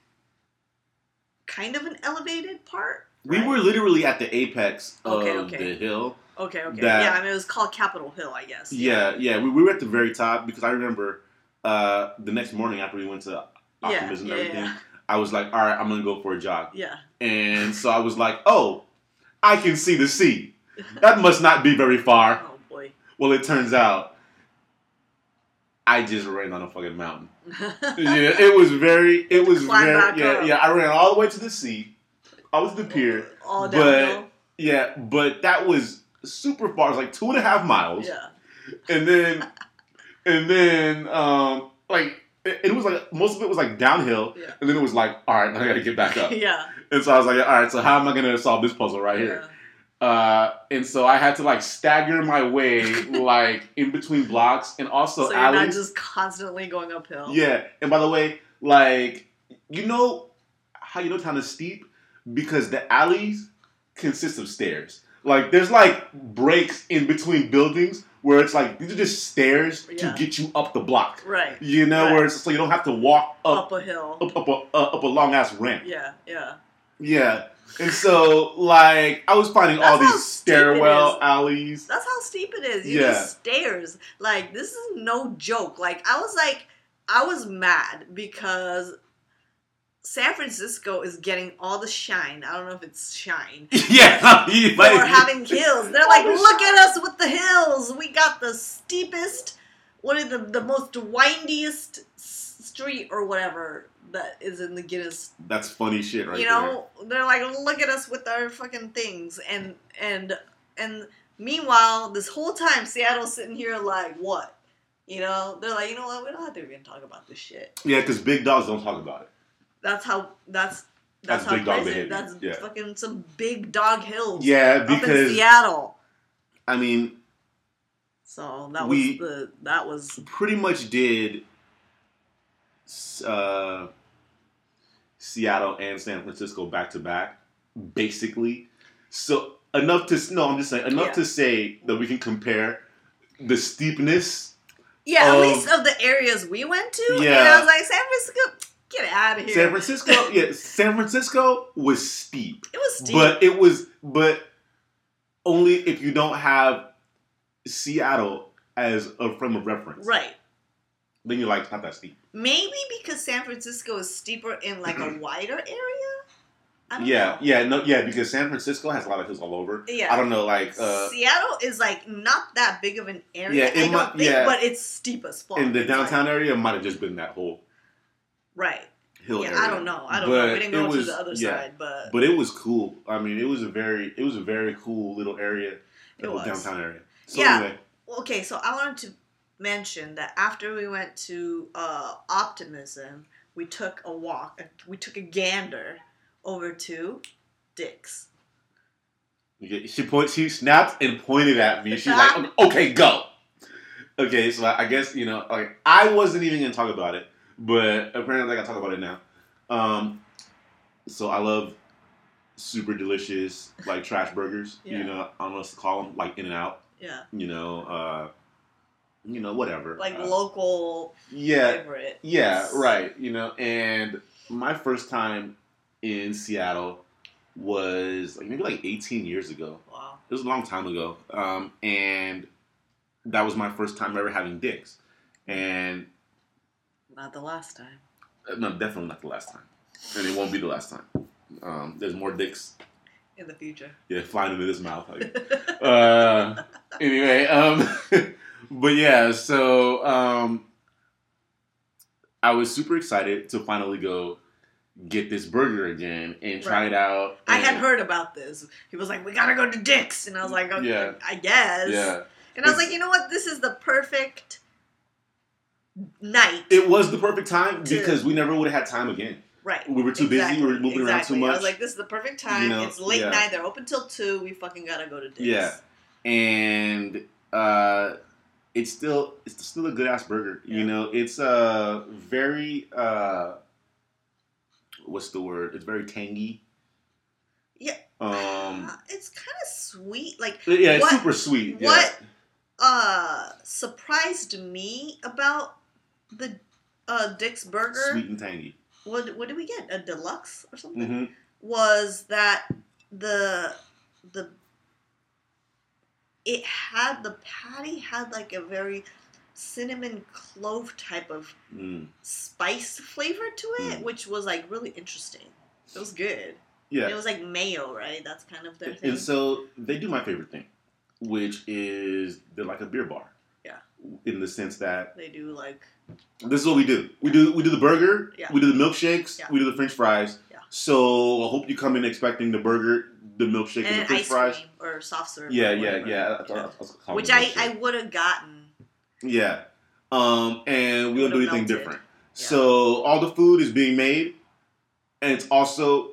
kind of an elevated part.
We were literally at the apex of
Okay, okay.
the hill.
okay, okay, yeah. I mean, it was called Capitol Hill, I guess.
Yeah, yeah. We, we were at the very top because I remember uh, the next morning after we went to
yeah,
Optimus and everything,
yeah,
I was like, all right, I'm gonna go for a jog.
yeah.
And so I was like, oh, I can see the sea. That must not be very far.
Oh boy.
Well, it turns out I just ran on a fucking mountain. Yeah, it was very, it was very, yeah,
up.
yeah. I ran all the way to the sea. I was the pier.
All
but-
downhill.
Yeah, but that was super far. It was like two and a half miles.
Yeah.
And then, and then, um, like, it, it was like, most of it was like downhill.
Yeah.
And then it was like, all right, now I gotta get back up.
yeah.
And so I was like, all right, so how am I gonna solve this puzzle right here? Uh, and so I had to like stagger my way like in between blocks and also
So, you're not just constantly going uphill.
Yeah, and by the way, like you know how you know town is steep because the alleys consist of stairs. Like there's like breaks in between buildings where it's like these are just stairs
Yeah.
to get you up the block.
Right.
You know,
Right.
where it's so you don't have to walk up
Up a hill.
up up a, uh, up a long ass ramp.
Yeah. Yeah.
Yeah. And so, like, I was finding all
That's
these stairwell alleys.
That's how steep it is. You
Yeah.
just stairs. Like this is no joke. Like I was like, I was mad because San Francisco is getting all the shine. I don't know if it's shine.
yeah,
For having hills. They're like, look
shine."
at us with the hills. We got the steepest, what is the the most windiest street or whatever that is in the Guinness.
That's funny shit, right
you know they're like look at us with our fucking things. And and and meanwhile this whole time seattle's sitting here like what? You know they're like you know what? We don't have to even talk about this shit.
Yeah, because big dogs don't talk about it.
that's how that's that's,
That's
how
big dog behavior,
that's
yeah.
fucking some big dog hills
Yeah,
up in
because
seattle.
I mean,
so that
We-
was the that was
pretty much did uh, Seattle and San Francisco back to back, basically. So enough to no, I'm just saying enough
Yeah.
to say that we can compare the steepness.
yeah at least of the areas we went to and
yeah.
i was like san francisco get out of here
San Francisco, yeah, San Francisco was steep.
it was steep
But it was, but only if you don't have Seattle as a frame of reference.
right
Then you're like, it's not that steep.
Maybe because San Francisco is steeper in like a wider area.
Yeah,
know.
yeah, no, yeah, because San Francisco has a lot of hills all over.
Yeah.
I don't know, like uh,
Seattle is like not that big of an area.
Yeah, it
I don't
might-
think,
yeah.
but it's steep as fuck.
in the
like-
downtown area, might have just been that whole
right?
hill
yeah,
area.
I don't know. I don't
But
know. We didn't go to the other
yeah.
side, but,
But it was cool. I mean, it was a very, it was a very cool little area.
It was.
downtown area. So
Yeah.
anyway,
okay. So I wanted to mention that after we went to uh, Optimism, we took a walk. We took a gander over to Dick's.
She point, she snapped and pointed at me. She's like, "Okay, go." Okay, so I I guess you know, like I wasn't even gonna talk about it, but apparently I gotta talk about it now. Um, so I love super delicious like trash burgers.
Yeah.
You know, I don't know what to call them, like In and Out.
Yeah,
You know, uh, you know, whatever.
like
Uh,
local
yeah,
favorite.
yeah, right. You know, and my first time in Seattle was like maybe like 18 years ago.
Wow.
It was a long time ago, um, and that was my first time ever having dicks. And
Not the last time.
uh, no, definitely not the last time, and it won't be the last time. Um, there's more dicks,
In the future.
yeah, flying into his mouth. Like, uh, anyway, um, but yeah, so um, I was super excited to finally go get this burger again and try
Right.
it out.
I had heard about this. He was like, "We gotta go to Dick's," and I was like, okay,
Yeah.
"I guess."
Yeah,
And I was
It's-
like, "You know what? This is the perfect night."
it was the perfect time
To-
because we never would have had time again.
Right.
We were too busy. We were moving around too much.
I was like, "This is the perfect time.
You know,
it's late
yeah.
night. They're open till two. We fucking gotta go to Dick's."
Yeah. and uh, it's still it's still a good ass burger.
Yeah.
You know, it's uh very uh, what's the word? It's very tangy.
Yeah.
Um.
Uh, it's kind of sweet. Like
Yeah, it's super sweet. yeah.
what uh surprised me about the uh Dick's burger.
Sweet and tangy.
What what did we get? A deluxe or something?
hmm
was that the the it had the patty had like a very cinnamon clove type of
Mm.
spice flavor to it,
Mm.
which was like really interesting. It was good.
Yeah.
It was like mayo, right? That's kind of their thing.
And so they do my favorite thing, which is they're like a beer bar. In the sense that
they do like
this is what we do. We do we do the burger,
Yeah.
we do the milkshakes,
Yeah.
we do the French fries.
Yeah.
So I hope you come in expecting the burger, the milkshake, and,
and
the French
ice
fries.
cream or soft serve.
Yeah, yeah, yeah. I thought- I
Which I. I would have gotten.
yeah. Um, and we don't do anything
melted.
different. So all the food is being made, and it's also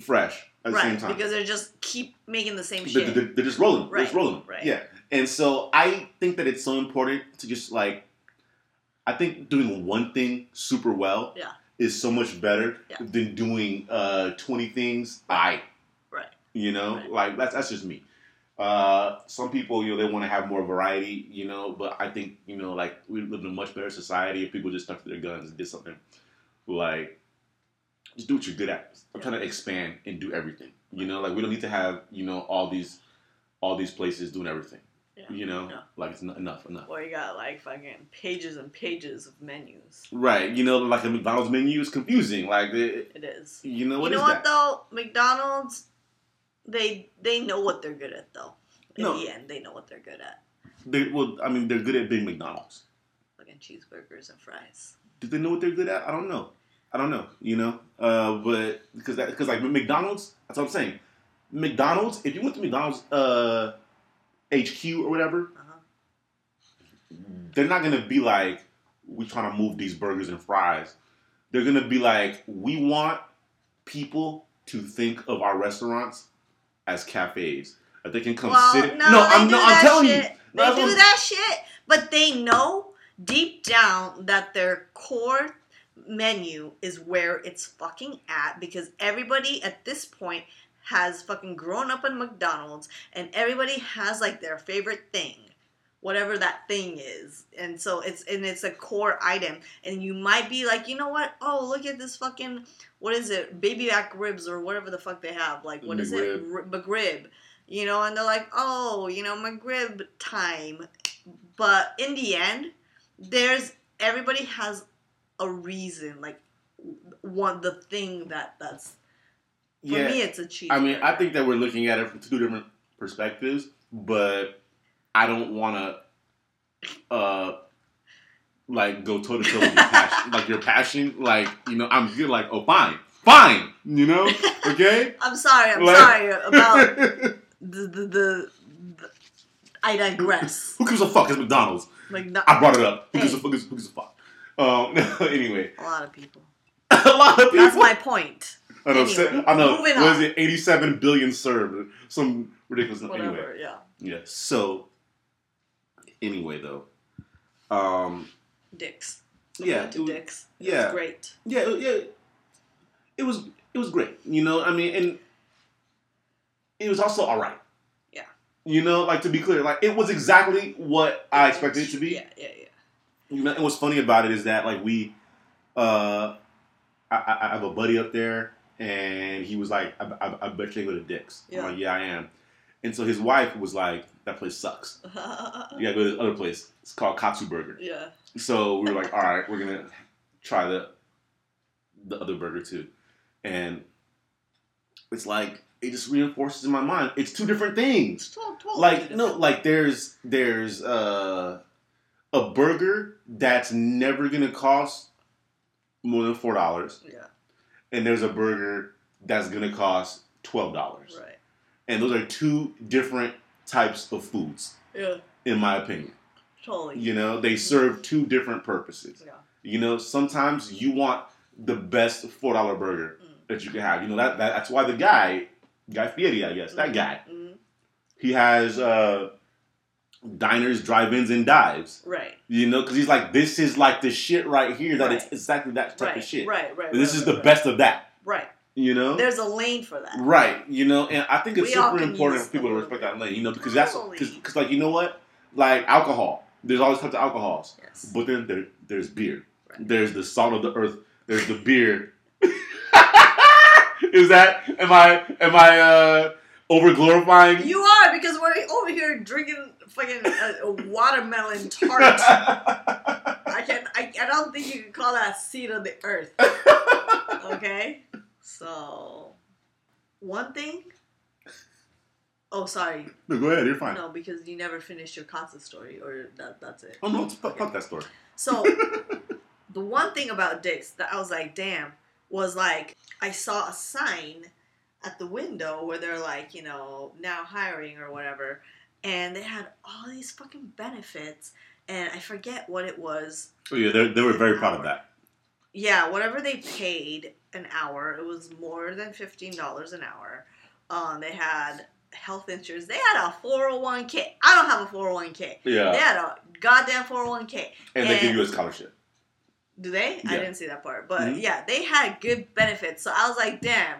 fresh at the same time.
because they just keep making the same shit.
they- they're just rolling. They're
Right,
just rolling.
right.
Yeah. And so I think that it's so important to just like, I think doing one thing super well
Yeah.
is so much better
Yeah.
than doing uh, 20 things I.
Right.
You know,
Right.
like that's that's just me. Uh, some people, you know, they want to have more variety, you know, but I think, you know, like we live in a much better society if people just stuck to their guns and did something like just do what you're good at. I'm trying to expand and do everything. You know, like we don't need to have, you know, all these all these places doing everything.
Yeah.
You know, like it's not enough, enough.
Or you got like fucking pages and pages of menus.
Right. You know, like a McDonald's menu is confusing. Like, it,
It is.
you know, what
you know what
that?
though? McDonald's, they they know what they're good at though. In
No.
the end, they know what they're good at.
They, well, I mean, they're good at being McDonald's.
Fucking cheeseburgers and fries.
Do they know what they're good at? I don't know. I don't know. You know, uh, but because that because like McDonald's, that's what I'm saying. McDonald's, if you went to McDonald's uh, HQ or whatever,
Uh-huh.
they're not gonna be like, we're trying to move these burgers and fries. They're gonna be like, we want people to think of our restaurants as cafes. That they can come
Well,
sit.
no,
no, I'm no, I'm telling
shit.
you.
They do that shit, but they know deep down that their core menu is where it's fucking at because everybody at this point has fucking grown up in McDonald's and everybody has like their favorite thing whatever that thing is. And so it's and it's a core item. And you might be like you know what? Oh look at this fucking what is it? Baby back ribs or whatever the fuck they have. Like what is it?
McRib.
R- McRib. You know and they're like oh you know McRib time. But in the end there's everybody has a reason like one the thing that that's For
yeah.
me, it's a cheese.
I mean, I think that we're looking at it from two different perspectives, but I don't want to, uh, like go toe to toe with your passion. Like your passion, like you know, I'm good. Like, oh, fine, fine, you know, okay.
I'm sorry. I'm
Like-
sorry about the the, the, the I digress.
Who gives a fuck? It's McDonald's.
Like not
I brought it up. Who gives a fuck? Who gives a fuck? Um, anyway,
a lot of people.
a lot of people.
That's my point.
I know.
Anyway,
I know. What is
on.
it? Eighty-seven billion served. Some ridiculous.
Whatever.
Anyway,
Yeah.
yeah. So, anyway, though, um,
Dicks.
Yeah,
to
it
Dicks. It
yeah.
was great.
yeah, yeah, it was it was great. You know, I mean, and it was also all right.
Yeah.
You know, like to be clear, like it was exactly what I expected it to be.
Yeah, yeah, yeah.
You know, and what's funny about it is that like we, uh, I I have a buddy up there, and he was like, I, I, I bet you go to Dick's.
Yeah.
I'm like, yeah, I am. And so his wife was like, that place sucks. You gotta go to this other place. It's called Katsu Burger.
yeah.
So we were like, all right, we're gonna try the the other burger too, and it's like it just reinforces in my mind. It's two different things.
Totally, totally
Like no,
different.
like there's there's uh, a burger that's never gonna cost more than four dollars,
Yeah.
And there's a burger that's gonna cost twelve dollars,
Right.
and those are two different types of foods,
Yeah.
in my opinion.
Totally.
You know, they serve two different purposes.
Yeah.
You know, sometimes you want the best four dollar burger
Mm.
that you can have. You know that, that that's why the guy, Guy Fieri, I guess that guy,
Mhm.
he has uh, diners, drive-ins, and dives.
Right.
You know, because he's like, this is like the shit right here. That it's exactly that type
Right.
of shit.
Right. Right.
right This
right,
is the
right,
best of that.
Right.
You know.
There's a lane for that.
Right, you know, and I think it's
We
super important for people to respect that lane, you know, because that's because, like, you know what, like alcohol. There's all these types of alcohols.
Yes.
But then there, there's beer.
Right.
There's the salt of the earth. There's the beer. Is that am I am I uh over glorifying?
You are because we're over here drinking fucking a, a watermelon tart. I can I, I don't think you can call that seed of the earth. Okay? So one thing Oh sorry.
no, go ahead. You're fine.
No, because you never finished your Katsu story or that that's it.
Oh no, fuck, fuck that story.
So the one thing about Dick's that I was like, damn, was like I saw a sign at the window where they're like, you know, now hiring or whatever, and they had all these fucking benefits, and I forget what it was.
Oh yeah, they they were very proud of that.
Yeah, whatever they paid an hour, it was more than fifteen dollars an hour. Um, they had health insurance. They had a four hundred one k. I don't have a four hundred one k.
Yeah,
They had a goddamn four hundred one k.
and they give you a scholarship.
Do they? I didn't see that part. But
Mhm.
yeah, they had good benefits. So I was like, damn,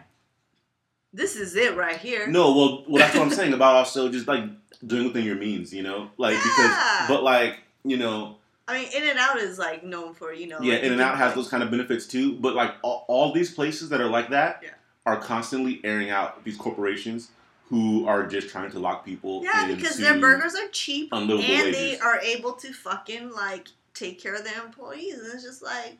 this is it right here.
No, well, well, that's what I'm saying about also just like doing within your means, you know, like
Yeah.
because, but like you know,
I mean, In and Out is like known for, you know.
yeah,
like,
In and Out has those kind of benefits too. But like all, all these places that are like that
Yeah.
are constantly airing out these corporations who are just trying to lock people.
Yeah, because their burgers are cheap and
unlivable
they are able to fucking like take care of their employees. And it's just like,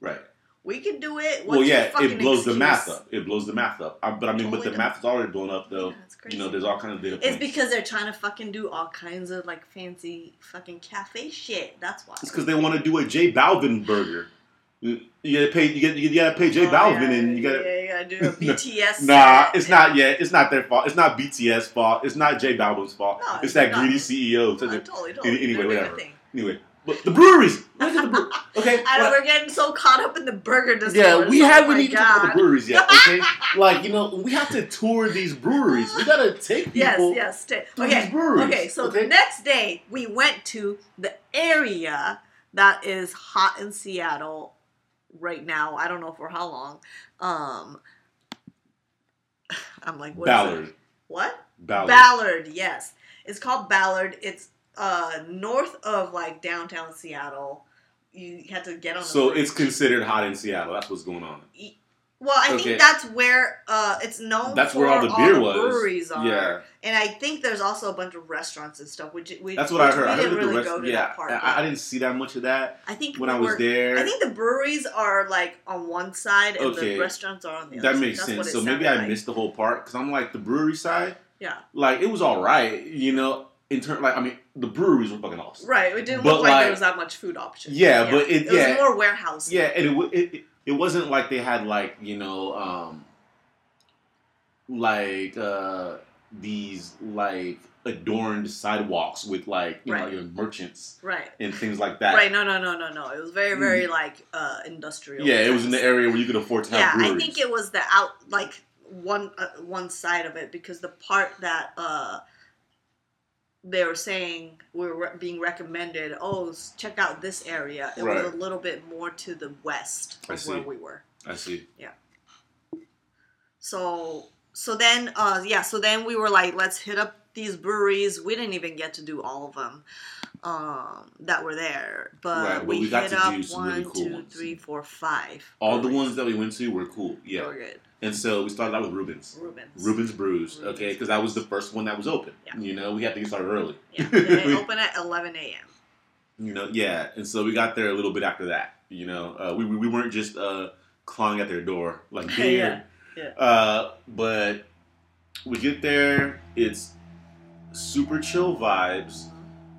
right.
We can do it. What's
well, yeah, it blows the math up. It blows the math up. I, but I mean, but the math is already blown up though.
Yeah.
You know, there's all kinds of data
it's because they're trying to fucking do all kinds of like fancy fucking cafe shit. That's why.
It's because they want to do a J Balvin burger. You gotta pay. You get. You gotta pay J
Oh,
Balvin,
yeah,
and you gotta.
Yeah, you gotta do a BTS.
Nah, it's not yet. It's not their fault. It's not BTS fault. It's not J Balvin's fault.
No,
it's
it's
that
not.
greedy CEO.
No,
uh,
totally, totally.
anyway, whatever. anyway, the breweries. Look at the brew- Okay.
I know
what-
we're getting so caught up in the burger discourse.
yeah, we
oh
haven't even talked about the breweries yet. Okay, like you know, we have to tour these breweries. We gotta take
Yes,
people.
yes. Stay.
to
Okay,
these breweries,
okay. So
okay?
the next day we went to the area that is hot in Seattle right now. I don't know for how long. Um, I'm like, what is it?
Ballard.
What?
Ballard.
Ballard, yes. It's called Ballard. It's uh north of like downtown Seattle. You had to get on. the
So
bridge.
it's considered hot in Seattle. That's what's going on.
Well, I
Okay.
think that's where uh, it's known.
That's
for
where all the beer was.
breweries are.
Yeah,
and I think there's also a bunch of restaurants and stuff. Which we
that's what I heard.
We
I heard
didn't
the
really
rest.
go to
Yeah,
that part.
I, I didn't see that much of that
I think
when
we
I was
were-
there.
I think the breweries are like on one side and
Okay.
the restaurants are on the other.
that makes sense. So maybe I
like.
missed the whole part because I'm like the brewery side.
Yeah,
Like it was all right, you know. In turn, like I mean, the breweries were fucking awesome.
right. It didn't
But,
look like,
like-
there was that much food options.
Yeah, but it-
it
yeah.
was more warehouse.
Yeah, and it, it it- it wasn't like they had like you know um like uh these like adorned sidewalks with like you know
Right.
your merchants
Right.
and things like that.
Right. No. No. No. No. No. It was very, very like uh, industrial.
Yeah, it was in the area where you could afford to have
yeah, I think it was the out like one uh, one side of it because the part that uh they were saying we were being recommended. Oh, check out this area. It
Right.
was a little bit more to the west of where we were.
I see. Yeah.
So so then uh yeah so then we were like let's hit up these breweries. We didn't even get to do all of them um that were there, but
Right, but
we,
we got
hit
to
up one,
really cool
two,
ones.
three, four, five.
All the ones that we went to were cool.
They
Yeah,
were good.
And so we started out with Reuben's.
Reuben's.
Reuben's Brews,
Reuben's
okay, because that was the first one that was open.
Yeah.
You know, we had to get started early.
Yeah, they open at 11 a.m.
You know, yeah, and so we got there a little bit after that. You know, uh, we we we weren't just uh, clawing at their door like beer.
Yeah,
Uh, but we get there. It's super chill vibes.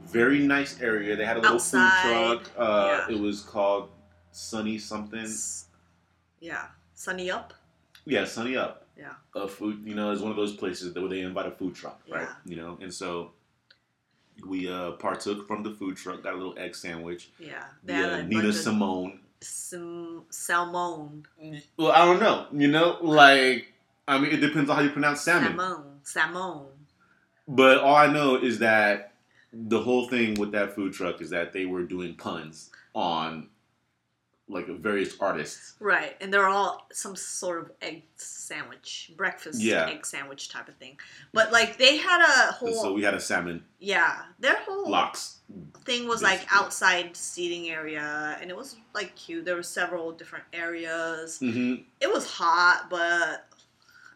Very nice area. They had a little
Outside,
food truck. Uh,
yeah.
It was called Sunny something.
Yeah, sunny up.
Yeah, Sunny Up.
Yeah.
A food, you know, is one of those places that where they invite a food truck, right?
Yeah.
You know, and so we uh, partook from the food truck. Got a little egg sandwich.
Yeah, had
uh, Nina Simone.
sim- salmon.
Well, I don't know. You know, like I mean, it depends on how you pronounce salmon.
Salmon. Salmon.
But all I know is that the whole thing with that food truck is that they were doing puns on like various artists.
Right, and they're all some sort of egg sandwich, breakfast
Yeah.
egg sandwich type of thing. But like they had a whole
so we had a salmon
yeah, their whole
lox.
thing was like outside seating area, and it was like cute. There were several different areas.
hmm
It was hot, but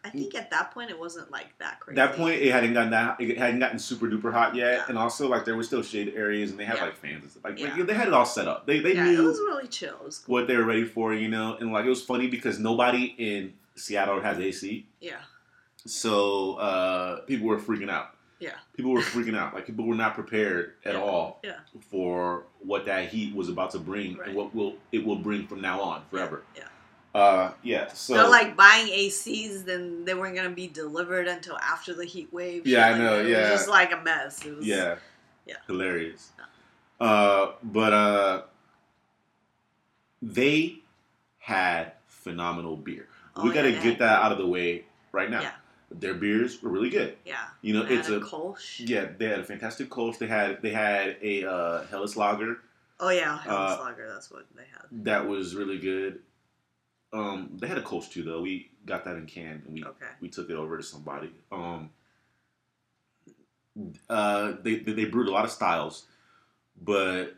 I think at that point it wasn't like that crazy.
At that point, it hadn't gotten that. It hadn't gotten super duper hot yet,
Yeah.
and also like there were still shade areas, and they had
Yeah.
like fans and stuff. Like,
Yeah.
like, they had it all set up. They they
yeah, it
knew
was really chill. It was cool.
what they were ready for, you know. And like it was funny because nobody in Seattle has AC,
Yeah,
so uh, people were freaking out.
Yeah.
people were freaking out. Like people were not prepared at
Yeah.
all
Yeah.
for what that heat was about to bring
Right.
and what will it will bring from now on forever.
Yeah.
Uh, yeah. So
They're like buying ACs, then they weren't gonna be delivered until after the heat wave.
Yeah, I
like
know,
that. It
yeah.
was just like a mess. It was,
Yeah.
Yeah.
Hilarious. Uh, but uh, they had phenomenal beer.
Oh,
we got to
yeah,
get that out of the way right now.
Yeah.
Their beers were really good.
Yeah,
You know, it's
had
a
Kolsch.
yeah. They had a fantastic Kolsch. They had they had a uh, Helles Lager
Oh yeah, Helles
Uh,
Lager. That's what they had.
that was really good. Um, they had a coach too, though. We got that in can and we
Okay.
we took it over to somebody. Um, uh, they they brewed a lot of styles, but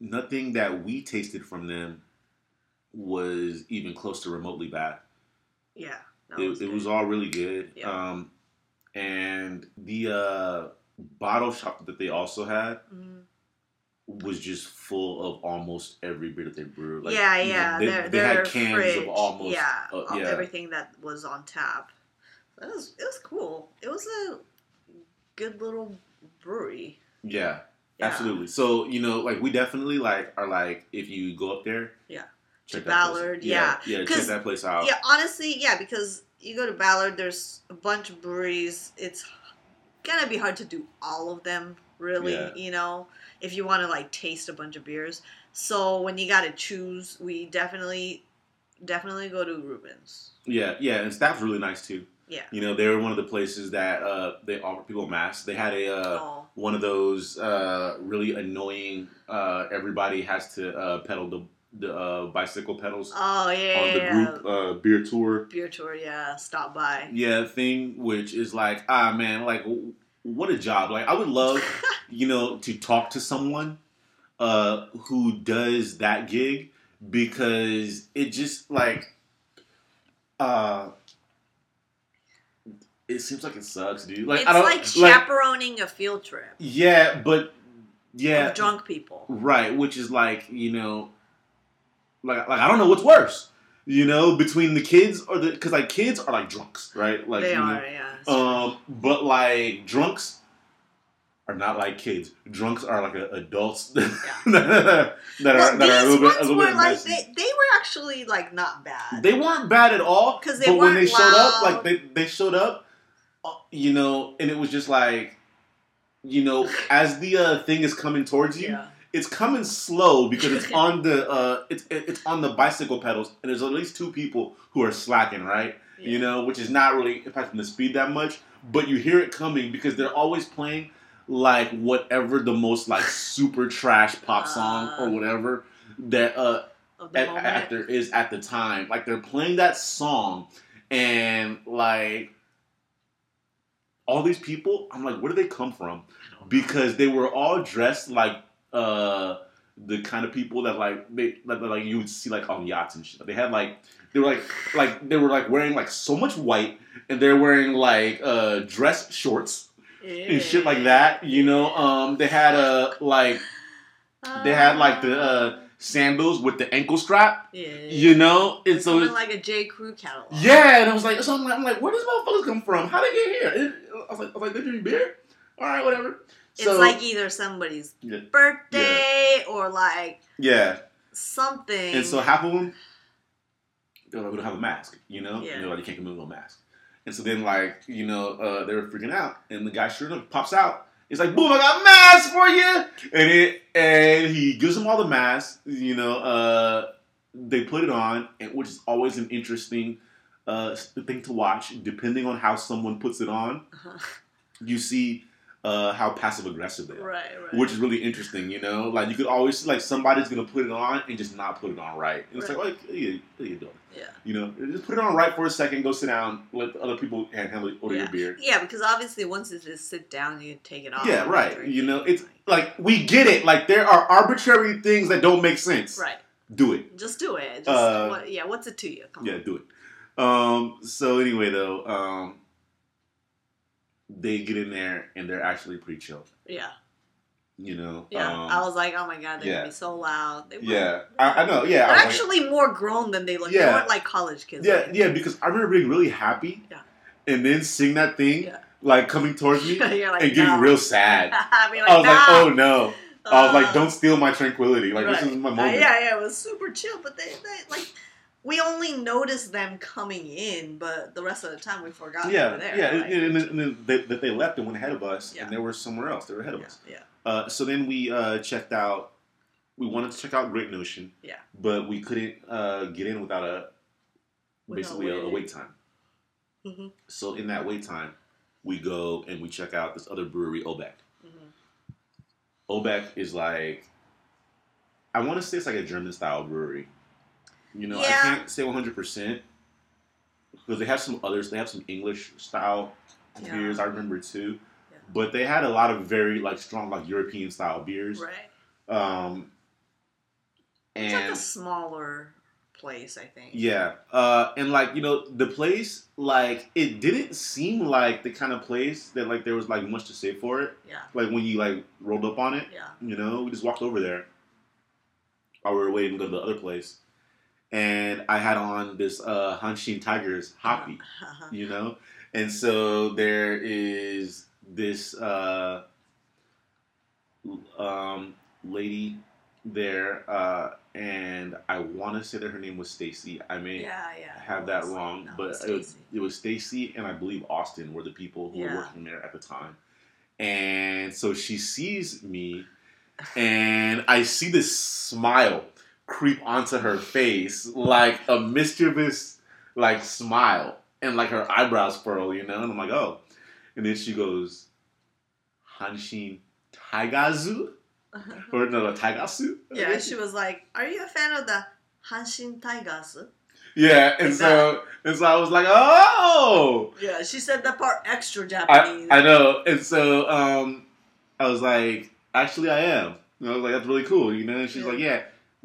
nothing that we tasted from them was even close to remotely bad.
Yeah.
It, it was all really good.
Yeah.
Um, and the uh, bottle shop that they also had
Mhm.
Was just full of almost every beer that they brewed. Like,
yeah,
you know,
yeah.
they, they had cans
fridge,
of almost
yeah,
uh, yeah.
everything that was on tap. It was it was cool. It was a good little brewery.
Yeah,
Yeah.
absolutely. So you know, like we definitely like are like if you go up there,
Yeah.
check that
Ballard,
yeah, yeah, check
'Cause-
that place out.
Yeah, honestly, yeah, because you go to Ballard, there's a bunch of breweries. It's gonna be hard to do all of them, really.
Yeah.
You know, if you want to like taste a bunch of beers. So when you gotta choose, we definitely, definitely go to Reuben's.
Yeah, yeah, and staff's really nice too.
Yeah.
You know, they were one of the places that uh, they offer people masks. They had a uh,
oh,
one of those uh, really annoying. Uh, everybody has to uh, pedal the the uh, bicycle pedals
oh yeah,
on the group uh, beer tour.
beer tour. Yeah, stop by.
Yeah, thing which is like ah man, like w- what a job. Like I would love you know to talk to someone uh, who does that gig because it just like uh, it seems like it sucks, dude. Like
it's
I don't
like chaperoning a field trip
yeah, but yeah,
drunk people.
right. Which is like you know, like like I don't know what's worse. You know, between the kids or the because like kids are like drunks, right? Like
they
you know,
are, yeah.
Um, but like drunks are not like kids. Drunks are like a, adults that are that
well,
are, that are a little bit a little bit
like they, they were actually like not bad.
They weren't bad at all.
Because they
but when they
weren't
showed up, like they they showed up, uh, you know, and it was just like, you know, as the uh, thing is coming towards you,
yeah.
It's coming slow because it's on the uh, it's it's on the bicycle pedals, and there's at least two people who are slacking, right? You know, which is not really impacting the speed that much, but you hear it coming because they're always playing like whatever the most like super trash pop song or
Uh.
whatever that uh
of the
at,
moment.
at there is at the time. Like they're playing that song, and like all these people, I'm like, where do they come from? Because they were all dressed like uh the kind of people that like they that, like you would see like on yachts and shit. They had like they were like like they were like wearing like so much white, and they're wearing like uh dress shorts and shit like that. You know, um, they had uh like they had like the uh sandals with the ankle strap.
yeah.
You know, and so it's,
like a J Crew catalog.
yeah, and I was like, so I'm like, I'm like, where does motherfuckers come from? How they get here? I was like, I was like, they drink beer. All right, whatever.
It's
So
like either somebody's
yeah,
birthday or like
yeah,
something.
and so half of them they're like, we don't have a mask. You know,
Yeah.
you can't with no mask. And so then like you know uh, they were freaking out, and the guy sure enough pops out. He's like, boom, I got a mask for you, and it and he gives them all the masks. You know, uh, they put it on, and which is always an interesting uh, thing to watch. Depending on how someone puts it on,
Uh-huh.
you see uh, how passive aggressive they are.
right, right.
Which is really interesting, you know. Like you could always see like somebody's gonna put it on and just not put it on right. And it's
Right.
like, like, what are you, what are you doing?
yeah.
You know, just put it on right for a second, go sit down, let the other people handle it, order
Yeah.
your beer.
Yeah, because obviously once it is just sit down, you take it off.
Yeah, right. You know, it's like we get it. Like there are arbitrary things that don't make sense.
right.
Do it.
Just do it. Just,
Uh,
what, yeah, what's it to you? Come
Yeah,
on.
do it. Um. So anyway, though, um, they get in there and they're actually pretty chill.
Yeah.
You know.
Yeah.
Um,
I was like, oh my god, they're
yeah.
gonna be so loud. They
yeah. I, I know. Yeah.
They're
was like-
actually more grown than they look. They
Yeah.
weren't like college kids.
Yeah,
right?
yeah, because I remember being really happy,
Yeah.
and then seeing that thing
Yeah.
like coming towards me
like,
and getting
no.
real sad.
I'd be like,
I was like, oh no! I was like,
Uh,
don't steal my tranquility. Like this is my
Uh,
moment.
yeah, yeah, it was super chill, but they, they like we only noticed them coming in, but the rest of the time we forgot they
yeah,
were there.
yeah.
like-
And, and then, and then they, that they left and went ahead of us,
Yeah.
and they were somewhere else. They were ahead of
yeah,
us.
yeah.
Uh, so then we uh, checked out. We wanted to check out Great Notion.
Yeah.
But we couldn't uh, get in without a basically a, a wait time.
Mhm,
So in that wait time, we go and we check out this other brewery, Obec.
mhm.
Obec is like, I want to say it's like a German style brewery. You know,
Yeah.
I can't say 100% because they have some others. They have some English style
Yeah.
beers, I remember too.
Yeah.
But they had a lot of very like strong like European style beers.
Right.
Um,
It's like a smaller place, I think.
yeah, uh, and like you know the place like it didn't seem like the kind of place that like there was like much to say for it.
Yeah.
Like when you like rolled up on it.
Yeah.
You know, we just walked over there while we were waiting to go to the other place. And I had on this uh, Hanshin Tigers happi,
Uh-huh.
you know? And so there is this uh, um, lady there, uh, and I want to say that her name was Stacy. I may
yeah, yeah.
have that wrong,
no,
but it was,
Stacy.
it was Stacy and I believe Austin were the people who
Yeah.
were working there at the time. And so she sees me, and I see this smile creep onto her face, like a mischievous, like smile, and like her eyebrows furl, you know. And I'm like, oh. And then she goes, Hanshin Taigazu, or no, Taigasu.
yeah, she was like, "Are you a fan of the Hanshin Tigers?"
Yeah, and so and so I was like, oh.
Yeah, she said that part extra
I,
Japanese.
I know. And so um, I was like, actually, I am. And I was like, that's really cool, you know? And she's
Yeah.
like, yeah.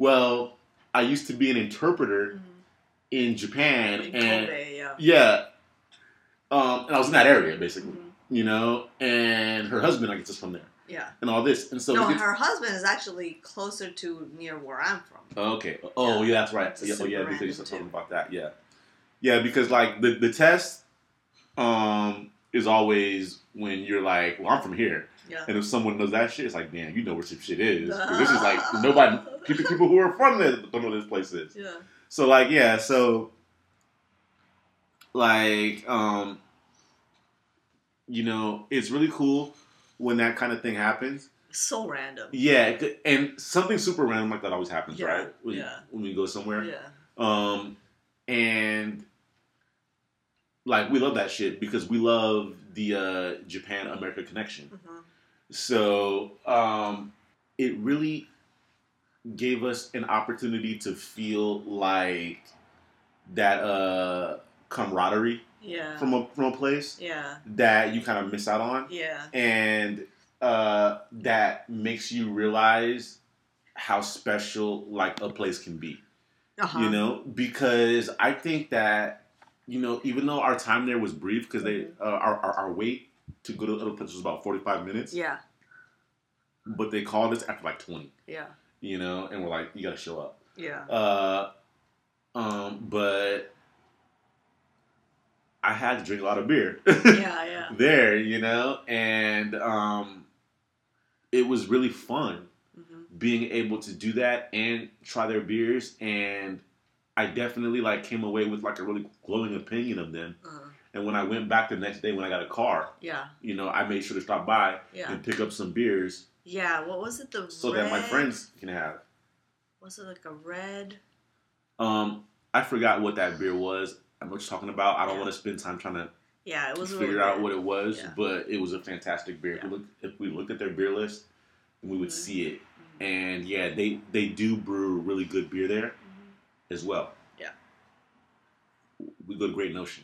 Well, I used to be an interpreter
Mhm.
in Japan,
In
and
Kobe, yeah.
yeah, um, and I was in that area basically,
Mhm.
you know, and her husband, I guess, is from there,
Yeah.
and all this, and so
no, her husband is actually closer to near where I'm from.
Okay. Oh,
Yeah.
yeah, that's right. Yeah, oh, yeah, because you said something about that. Yeah, yeah, because like the the test um is always when you're like, well, I'm from here,
Yeah.
and if someone knows that shit, it's like, damn, you know where some shit is. this is like nobody people people who are from there don't know this place is.
Yeah.
So like, yeah, so like um you know, it's really cool when that kind of thing happens.
So random.
Yeah, and something super random like that always happens,
Yeah,
right? When,
yeah.
when we go somewhere.
Yeah.
Um, and like we love that shit because we love the uh, Japan America connection.
Mhm.
So um, it really gave us an opportunity to feel like that uh, camaraderie
Yeah.
from a from a place
yeah.
that you kind of miss out on,
Yeah.
and uh, that makes you realize how special like a place can be
Uh-huh.
you know because i think that you know even though our time there was brief because they
Mhm.
uh, our, our, our wait to go to other places was about 45 minutes
Yeah.
but they called us after like 20
Yeah.
You know and we're like you gotta show up
Yeah.
uh um but i had to drink a lot of beer
Yeah. Yeah.
there you know and um it was really fun
hmm
being able to do that and try their beers and I definitely like came away with like a really glowing opinion of them.
uh
And when I went back the next day when I got a car,
Yeah.
you know, I made sure to stop by
Yeah.
and pick up some beers
Yeah. What was it? The
so that my friends can have.
Was it like a red?
Um, I forgot what that beer was. I'm just talking about. I don't
Yeah.
want to spend time trying to
Yeah. It was
figure
really
out
good.
what it was,
Yeah.
but it was a fantastic beer. If, we
Yeah.
looked, if we looked at their beer list, we would
Mhm.
see it.
Mhm.
And yeah, they they do brew really good beer there.
Mhm.
as well.
Yeah.
We go to Great Notion.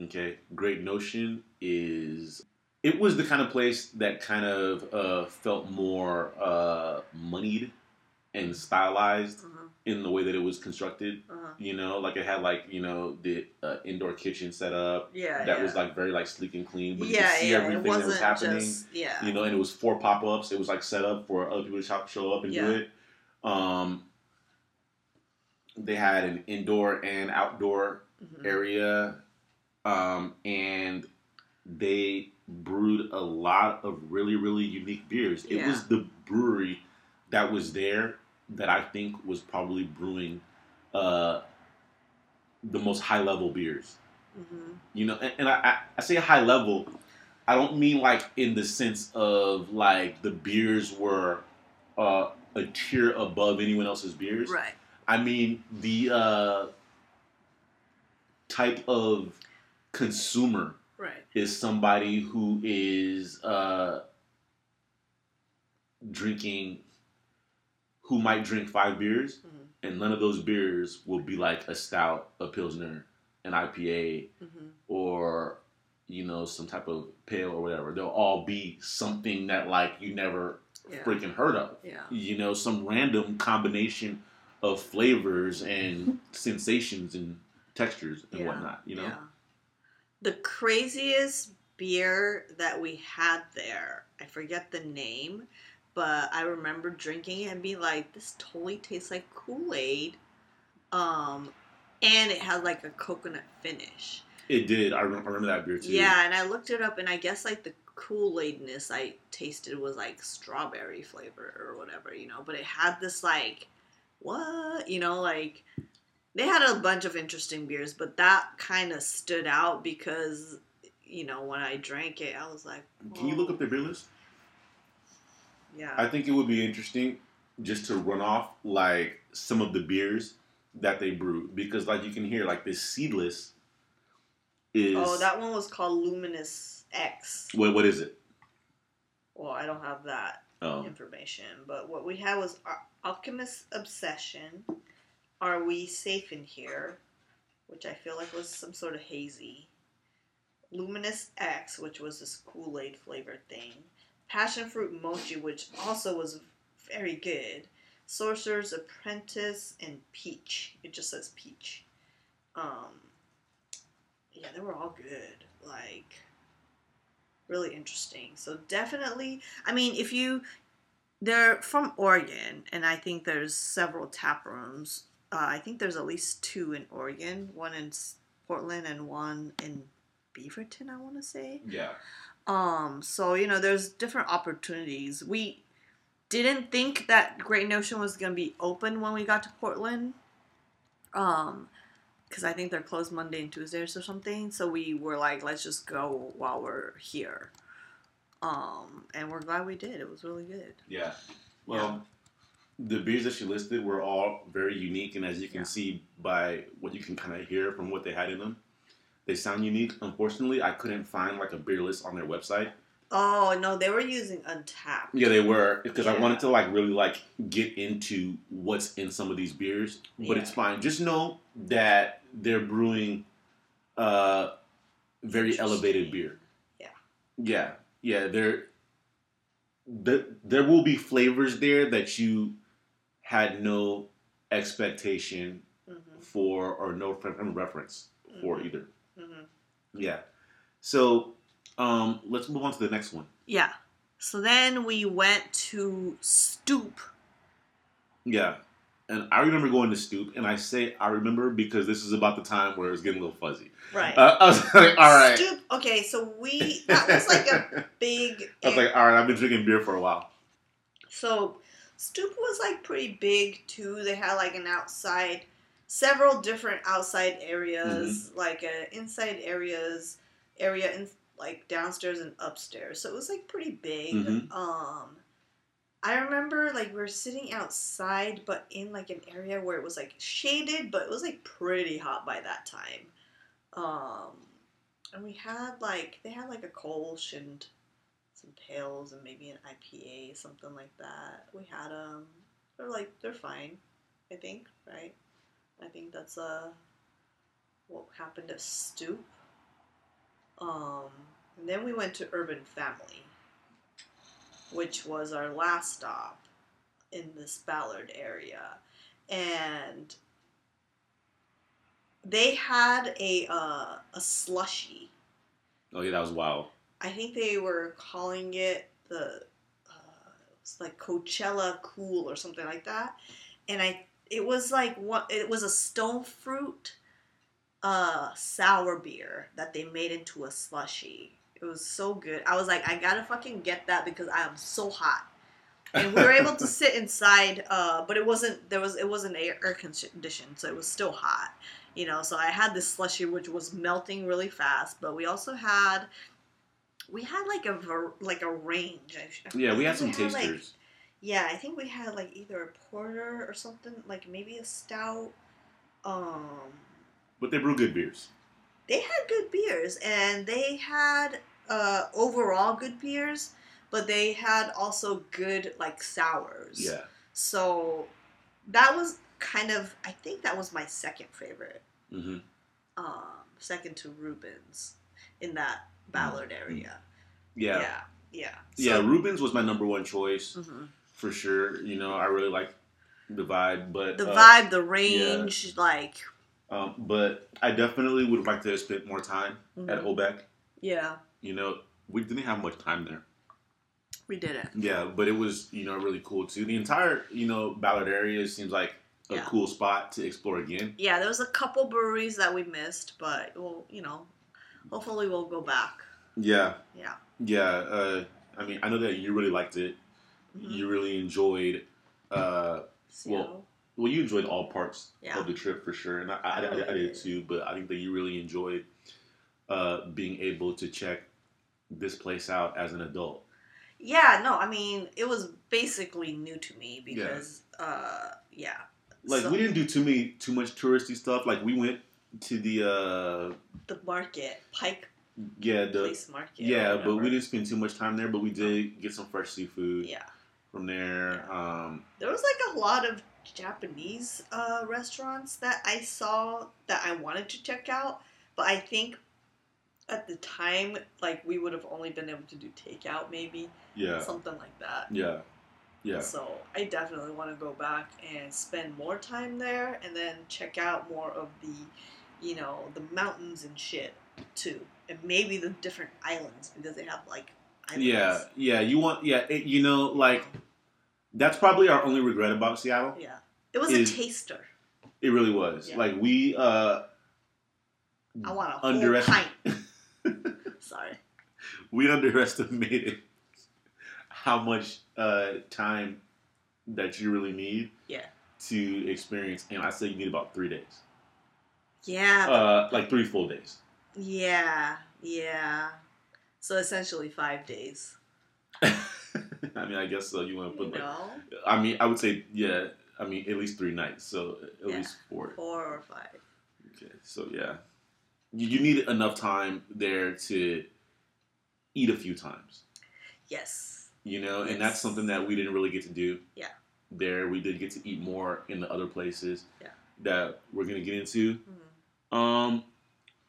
Okay, Great Notion is it was the kind of place that kind of uh, felt more uh, moneyed and stylized
Uh-huh.
in the way that it was constructed.
Uh-huh.
You know, like it had like you know the uh, indoor kitchen set up
Yeah.
that
yeah.
was like very like sleek and clean, but you
yeah,
could see
yeah,
everything that
wasn't
happening
just yeah.
you know, and it was four pop ups. It was like set up for other people to show up and do it. Um, they had an indoor and outdoor
Mhm.
area, um, and they brewed a lot of really, really unique beers. It
Yeah.
was the brewery that was there that I think was probably brewing uh, the most high level beers
Mhm.
you know and, and I, I, I say high level i don't mean like in the sense of like the beers were uh, a tier above anyone else's beers
Right.
i mean the uh, type of consumer
Right.
is somebody who is uh, drinking who might drink five beers
Mhm.
and none of those beers will be like a stout a pilsner an ipa
Mhm.
or you know some type of pale or whatever they'll all be something that like you never
Yeah.
freaking heard of
Yeah.
you know some random combination of flavors and sensations and textures and
Yeah.
whatnot you know
Yeah. The craziest beer that we had there, I forget the name, but I remember drinking it and being like, this totally tastes like Kool Aid. Um, and it had like a coconut finish.
it did I, rem- I remember that beer too
Yeah, and I looked it up, and I guess like the Kool Aidness I tasted was like strawberry flavor or whatever, you know. But it had this like, what, you know, like they had a bunch of interesting beers, but that kind of stood out because, you know, when I drank it, I was like,
can you look up their beer list
Yeah,
i think it would be interesting just to run off like some of the beers that they brew because like you can hear like this seedless is
oh, that one was called Luminous X.
what, what is it
Well, I don't have that
oh
information. But what we had was Al- Alchemist Obsession. Are we safe in here? Which I feel like was some sort of hazy. Luminous X, which was this Kool Aid flavored thing. Passion Fruit Mochi, which also was very good. Sorcerer's Apprentice and Peach. It just says Peach. Um, yeah, they were all good. Like, really interesting. So definitely, I mean, if you they're from Oregon, and I think there's several tap rooms. Uh, I think there's at least two in Oregon, one in Portland and one in Beaverton. I want to say.
Yeah.
Um, so you know, there's different opportunities. We didn't think that Great Notion was gonna be open when we got to Portland. Um, because I think they're closed Monday and Tuesdays or something. So we were like, let's just go while we're here. Um, and we're glad we did. It was really good.
Yeah. Well, the beers that she listed were all very unique, and as you can
Yeah.
see by what you can kind of hear from what they had in them, they sound unique. Unfortunately, I couldn't find like a beer list on their website.
Oh no, they were using Untappd.
Yeah, they were because I wanted to like really like get into what's in some of these beers, but
Yeah.
it's fine. Just know that they're brewing uh very elevated beer.
Yeah.
Yeah. Yeah, there there there will be flavors there that you had no expectation
Mm-hmm.
for or no reference for
Mhm.
either.
hmm
Yeah. So, um let's move on to the next one.
Yeah. So then we went to Stoup.
Yeah. And I remember going to Stoup, and I say I remember because this is about the time where it's getting a little fuzzy.
Right.
Uh, I was like, all right.
Stoup. Okay, so we that was like a big.
I was like, all right, I've been drinking beer for a while.
So Stoup was like pretty big too. They had like an outside, several different outside areas, like uh, inside areas, area in like downstairs and upstairs. So it was like pretty big.
Mhm.
Um, I remember like we were sitting outside, but in like an area where it was like shaded, but it was like pretty hot by that time. Um, and we had like they had like a and some pails and maybe an IPA, something like that. We had them. They're like they're fine, I think, right? I think that's uh what happened at Stoup. Um, and then we went to Urban Family, which was our last stop in this Ballard area, and they had a uh, a slushy.
Oh yeah, that was wild.
I think they were calling it the uh, it was like Coachella Cool or something like that, and I it was like what it was a stone fruit uh sour beer that they made into a slushy. It was so good. I was like, I gotta fucking get that because I am so hot. And we were able to sit inside, uh, but it wasn't there was it wasn't air, air conditioned, so it was still hot. You know, so I had this slushy which was melting really fast, but we also had we had like a like a range. I- I
Yeah, we had some
like-
tasters.
yeah, I think we had like either a porter or something, like maybe a stout. Um,
but they brew good beers.
they had good beers, and they had uh, overall good beers, but they had also good like sours.
Yeah.
So that was kind of, I think that was my second favorite,
Mm-hmm.
um, second to Reuben's in that Ballard area.
Yeah.
Yeah, yeah.
Yeah, Reuben's was my number one choice
Mhm.
for sure. You know, I really like the vibe, but
The
uh,
vibe, the range, like
Um, but I definitely would like to spend more time at
mhm.
Obec.
yeah,
You know, we didn't have much time there.
we did it.
Yeah, but it was you know really cool too. The entire you know Ballard area seems like a
Yeah.
cool spot to explore again.
Yeah, there was a couple breweries that we missed, but we'll, you know, hopefully we'll go back.
Yeah,
Yeah.
yeah. Uh, I mean, I know that you really liked it.
Mhm.
You really enjoyed. Uh,
Seattle.
well, you enjoyed all parts
Yeah.
of the trip for sure, and I, I,
I
I, did too. But I think that you really enjoyed uh, being able to check this place out as an adult.
yeah, no, I mean, it was basically new to me because, uh, yeah.
Like
So-
we didn't do too many too much touristy stuff. Like we went to the uh,
The market, Pike
yeah the
Place Market.
yeah, but we didn't spend too much time there. But we did get some fresh seafood
Yeah.
from there. Um,
There was like a lot of Japanese uh, restaurants that I saw that I wanted to check out, but I think at the time, like, we would have only been able to do takeout, maybe.
yeah,
Something like that.
yeah, yeah.
So I definitely want to go back and spend more time there, and then check out more of the you know, the mountains and shit too, and maybe the different islands because they have like islands.
Yeah, yeah. You want, yeah. It, you know, like that's probably our only regret about Seattle.
yeah. It was
Is-
a taster.
It really was.
Yeah.
Like we uh
I want a whole
underestimate
pint. Sorry.
we underestimated how much uh time that you really need
Yeah.
to experience, and I say you need about three days,
Yeah.
uh, like three full days.
yeah. Yeah. So essentially five days.
I mean, I guess so. You want to put like, I mean, I would say, yeah. I mean, at least three nights, so at
Yeah.
least four.
four or five.
Okay, so yeah, you, you need enough time there to eat a few times,
Yes.
you know, and that's something that we didn't really get to do.
Yeah.
There, we did get to eat more in the other places.
Yeah.
That we're gonna get into.
Mhm.
Um,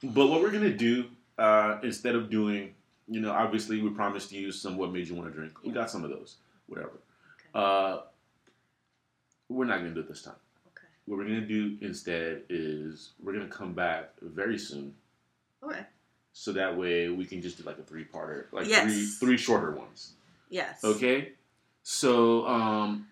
but what we're gonna do uh, instead of doing, you know, obviously we promised you some what made you want to drink. We got some of those, whatever.
Okay.
Uh, we're not gonna do it this time.
Okay.
What we're gonna do instead is we're gonna come back very soon,
Okay.
so that way we can just do like a three-parter, like
Yes.
three three shorter ones.
Yes.
Okay. So um,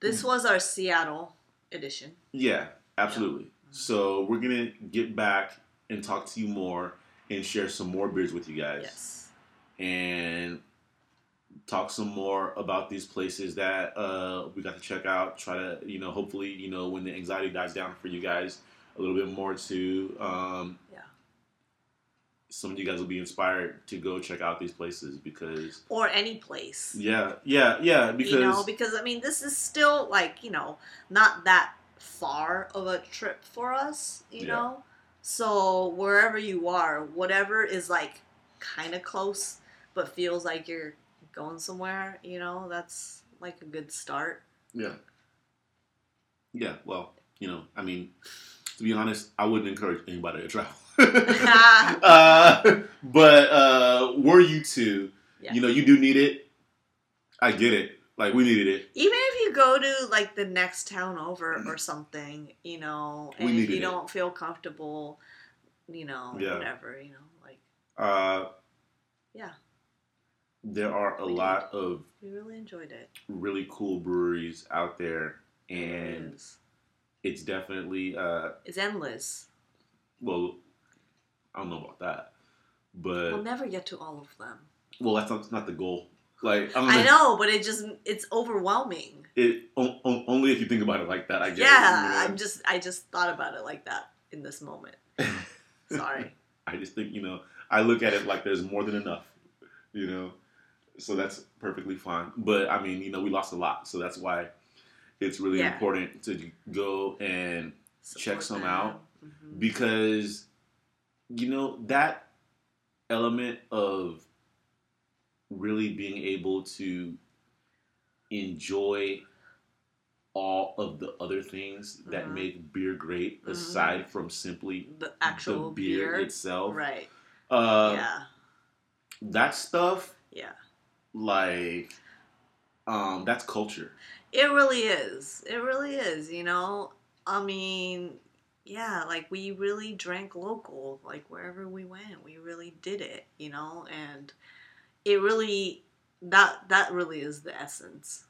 This was our Seattle edition.
yeah, absolutely. So we're gonna get back and talk to you more and share some more beers with you guys.
Yes.
and talk some more about these places that uh, we got to check out. Try to, you know, hopefully, you know, when the anxiety dies down for you guys, a little bit more to, um,
Yeah.
some of you guys will be inspired to go check out these places because,
Or any place.
yeah, yeah, yeah, because,
you know, because I mean, this is still like you know not that far of a trip for us. You
Yeah.
know, so wherever you are, whatever is like kind of close, but feels like you're going somewhere. You know, that's like a good start.
yeah, yeah. Well, you know, I mean, to be honest, I wouldn't encourage anybody to travel. uh, but uh, were you to,
Yeah.
you know, you do need it. I get it. Like we needed it.
Even go to like the next town over or something, you know, and if you
it.
don't feel comfortable, you know,
Yeah.
whatever, you know, like
Uh,
yeah,
there are a
We did.
lot of
we really enjoyed it.
really cool breweries out there, and
is.
it's definitely uh,
It's endless.
well, I don't know about that, but
We'll never get to all of them.
well, that's not, that's not the goal. Like I'm
I know, but it just it's overwhelming.
It o- o- only if you think about it like that. I guess.
yeah,
you
I'm just I just thought about it like that in this moment. Sorry.
I just think you know I look at it like there's more than enough, you know, so that's perfectly fine. But I mean, you know, we lost a lot, so that's why it's really
Yeah.
important to go and Check some
them.
out.
Mhm.
because you know that element of really being able to enjoy all of the other things that
Mhm.
make beer great
Mhm.
aside from simply
The actual
the beer,
beer,
itself
right?
uh
yeah,
that stuff
yeah.
like um that's culture
It really is. It really is. You know, I mean, yeah, like we really drank local, like wherever we went, we really did it. You know, and it really that that really is the essence.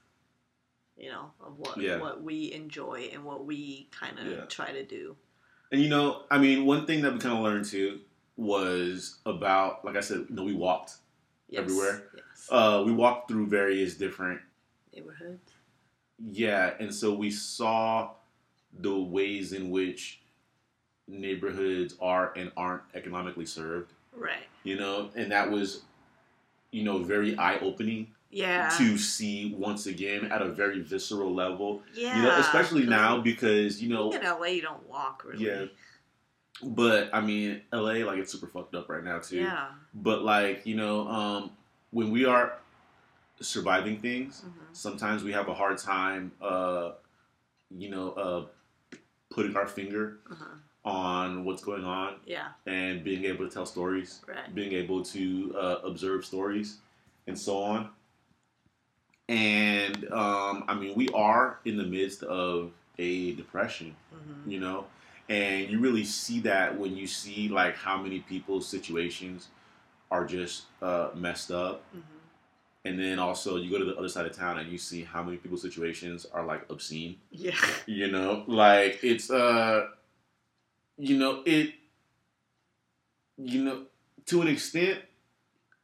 You know, of what
Yeah.
what we enjoy and what we kind of
Yeah.
try to do.
and you know i mean one thing that we kind of learned too was about like i said you know we walked
Yes.
Everywhere?
Yes.
uh we walked through various different
Neighborhoods.
Yeah, and so we saw the ways in which neighborhoods are and aren't economically served,
Right.
you know, and that was, you know, very eye opening
Yeah.
to see once again at a very visceral level,
yeah.
you know, especially now because, you know,
In LA, you don't walk really.
Yeah. but I mean, LA, like, it's super fucked up right now, too.
Yeah.
But, like, you know, um, when we are surviving things,
Mhm.
sometimes we have a hard time uh you know uh putting our finger
Uh-huh.
On what's going on
Yeah.
and being able to tell stories
Right.
being able to uh, observe stories and so on and um i mean we are in the midst of a depression
hmm
you know and you really see that when you see like how many people's situations are just uh, messed up,
Mhm.
and then also you go to the other side of town and you see how many people's situations are like obscene.
Yeah.
You know, like it's uh, you know it, you know, to an extent,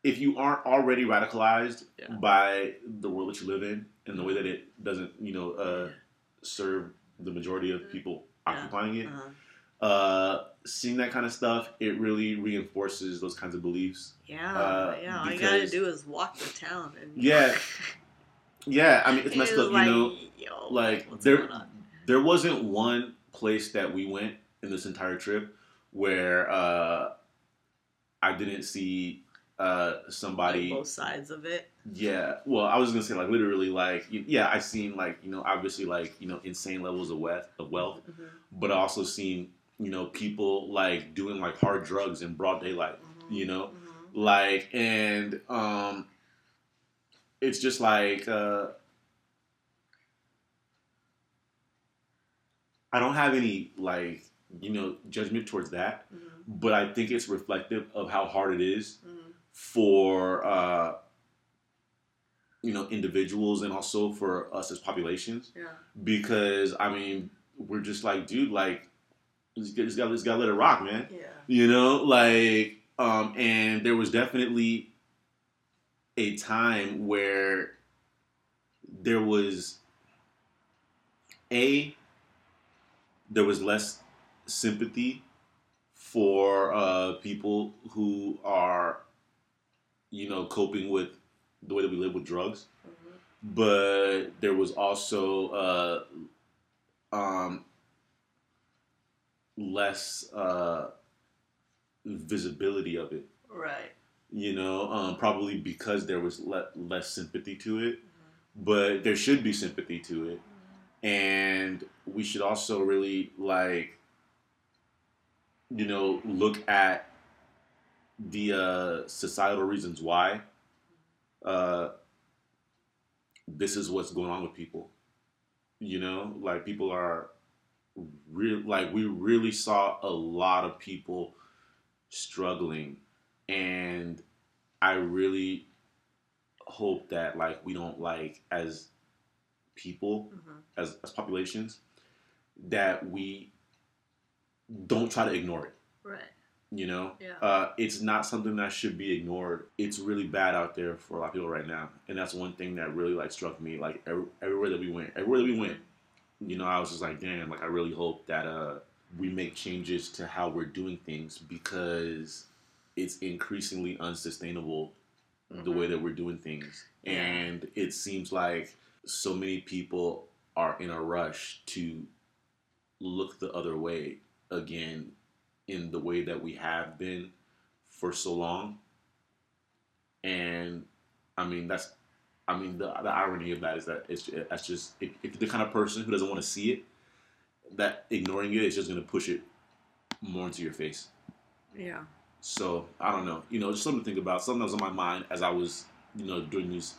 if you aren't already radicalized
Yeah.
by the world that you live in and the way that it doesn't, you know, uh, serve the majority of people
Yeah.
occupying it,
Uh-huh.
uh, seeing that kind of stuff, it really reinforces those kinds of beliefs.
Yeah,
Uh,
yeah. All you gotta do is walk the town and
Yeah. Yeah, I mean, it's messed
was
up,
like,
you know.
yo,
Like there, there wasn't one place that we went in this entire trip where uh, I didn't see uh,
Like
somebody.
both sides of it.
Yeah, well, I was gonna say like literally like yeah, I seen like you know obviously like you know insane levels of wealth of wealth,
Mhm,
but I also seen you know people like doing like hard drugs in broad daylight,
mhm,
you know,
mhm.
like and um, it's just like uh, I don't have any like you know judgment towards that,
Mhm,
but I think it's reflective of how hard it is
mhm.
for uh, you know individuals and also for us as populations
Yeah.
because I mean we're just like dude like just got just got just got to let it rock man
Yeah.
you know like um and there was definitely a time where there was a there was less sympathy for uh people who are you know coping with the way that we live with drugs
Mhm.
but there was also uh, um, less uh, visibility of it.
Right.
You know, um, probably because there was le- less sympathy to it,
Mhm.
but there should be sympathy to it, and we should also really like, you know, look at the uh, societal reasons why uh, this is what's going on with people. You know, like people are real. Like we really saw a lot of people struggling, and I really hope that like we don't like as people
Mhm.
as as populations that we don't try to ignore it.
Right.
You know,
Yeah.
uh, it's not something that should be ignored. It's really bad out there for a lot of people right now, and that's one thing that really like struck me. Like every, everywhere that we went, everywhere that we went, you know, I was just like, damn. Like I really hope that uh, we make changes to how we're doing things because it's increasingly unsustainable the way that we're doing things, and it seems like so many people are in a rush to look the other way again in the way that we have been for so long. And I mean, that's, I mean, the, the irony of that is that it's that's just if, if you're the kind of person who doesn't want to see it, that ignoring it is just going to push it more into your face.
Yeah.
So I don't know, you know, just something to think about. Something that was on my mind as I was, you know, doing these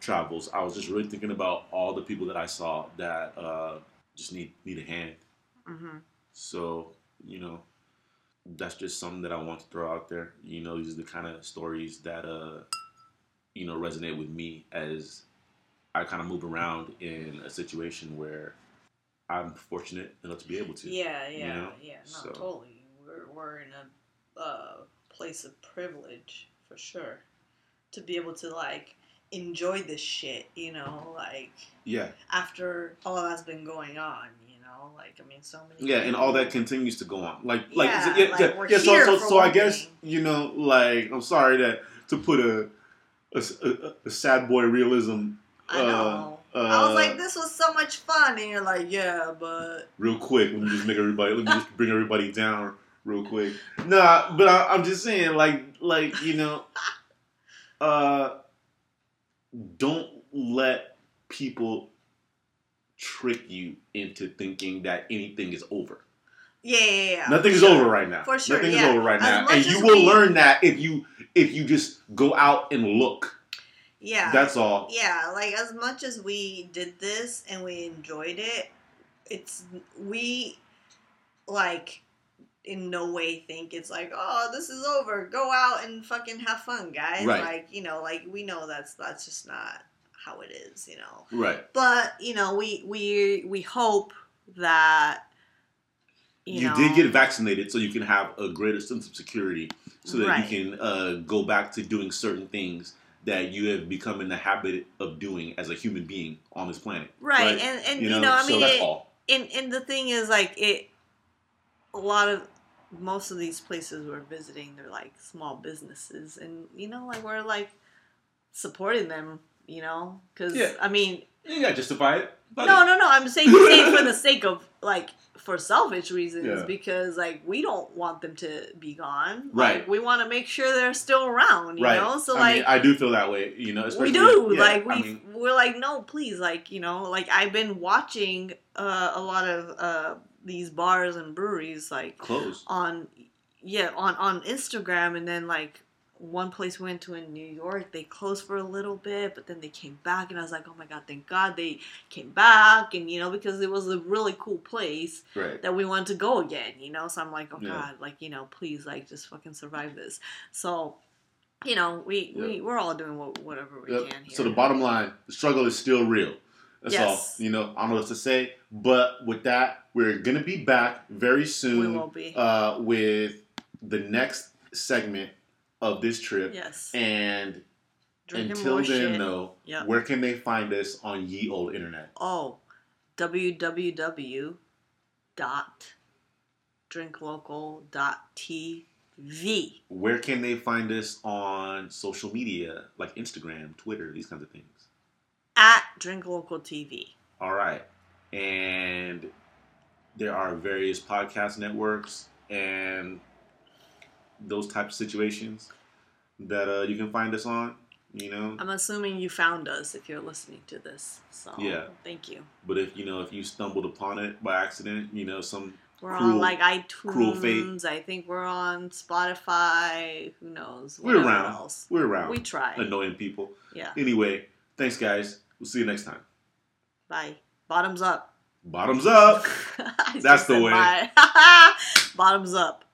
travels. I was just really thinking about all the people that I saw that uh, just need need a hand.
Mm-hmm.
So, you know, that's just something that I want to throw out there. You know, these are the kind of stories that, uh, you know, resonate with me as I kind of move around in a situation where I'm fortunate enough to be able to.
Yeah, yeah,
know?
yeah. No,
So-
totally. We're we're in a uh, place of privilege for sure to be able to like enjoy this shit. You know, like
Yeah.
after all that's been going on. Know, like I mean, so many.
Yeah, and all that continues to go on. Like, like,
Yeah,
yeah,
like,
yeah, yeah, so, so, so I guess you know, like, I'm sorry that to put a a, a, a sad boy realism.
I know.
Uh,
I was
uh,
like, this was so much fun, and you're like, yeah, but
real quick. Let me just make everybody. Let me just bring everybody down real quick. Nah, but I, I'm just saying, like, like you know, uh, don't let people trick you into thinking that anything is over.
yeah, yeah, yeah.
Nothing is
sure.
over right now.
For sure,
Nothing
yeah.
is over right now, and you will
we-
learn that if you if you just go out and look.
Yeah.
That's all.
yeah, like as much as we did this and we enjoyed it, it's we like in no way think it's like oh this is over go out and fucking have fun guys
Right.
like you know like we know that's that's just not how it is you know
Right.
but you know we we we hope that you,
You,
know,
did get vaccinated, so you can have a greater sense of security, so that
Right.
you can uh, go back to doing certain things that you have become in the habit of doing as a human being on this planet.
right and and you know, i
so
mean
that's
it,
all.
and and the thing is like it a lot of most of these places we're visiting they're like small businesses and you know like we're like supporting them you know because
Yeah.
i mean
You gotta justify it.
No no no i'm saying, saying for the sake of like for selfish reasons
Yeah.
because like we don't want them to be gone
Right.
like, we want to make sure they're still around you
right.
know so
I
like
mean, I do feel that way. You know,
we do
yeah,
like we
I mean,
we're like no please like you know like i've been watching uh, a lot of uh, these bars and breweries like
close.
on yeah on on instagram and then like one place we went to in new york they closed for a little bit but then they came back and i was like oh my god thank god they came back and you know because it was a really cool place
Right.
that we want to go again, you know. So I'm like, oh
Yeah.
god, like you know, please, like just fucking survive this. So, you know, we we we're all doing what, whatever we
Yep.
can here.
So the bottom line, the struggle is still real. That's
Yes.
all. You know, I don't know what to say. But with that, we're gonna be back very soon.
we will be.
uh, with the next segment of this trip.
yes.
And
Drinking
until then,
shit.
though,
Yep.
where can they find us on ye old internet?
Oh, www dot drinklocal dot tv.
Where can they find us on social media like Instagram, Twitter, these kinds of things?
At Drink Local TV.
All right. And there are various podcast networks and those types of situations that uh, you can find us on, you know.
I'm assuming you found us if you're listening to this. So
Yeah.
thank you.
But if you know if you stumbled upon it by accident, you know some
We're
Cruel-
on like iTunes. I think we're on Spotify. Who knows?
we're around.
Else.
We're around.
We try.
annoying people.
Yeah.
Anyway, thanks guys. We'll see you next time.
Bye. Bottoms up.
Bottoms up. That's the way.
Bottoms up.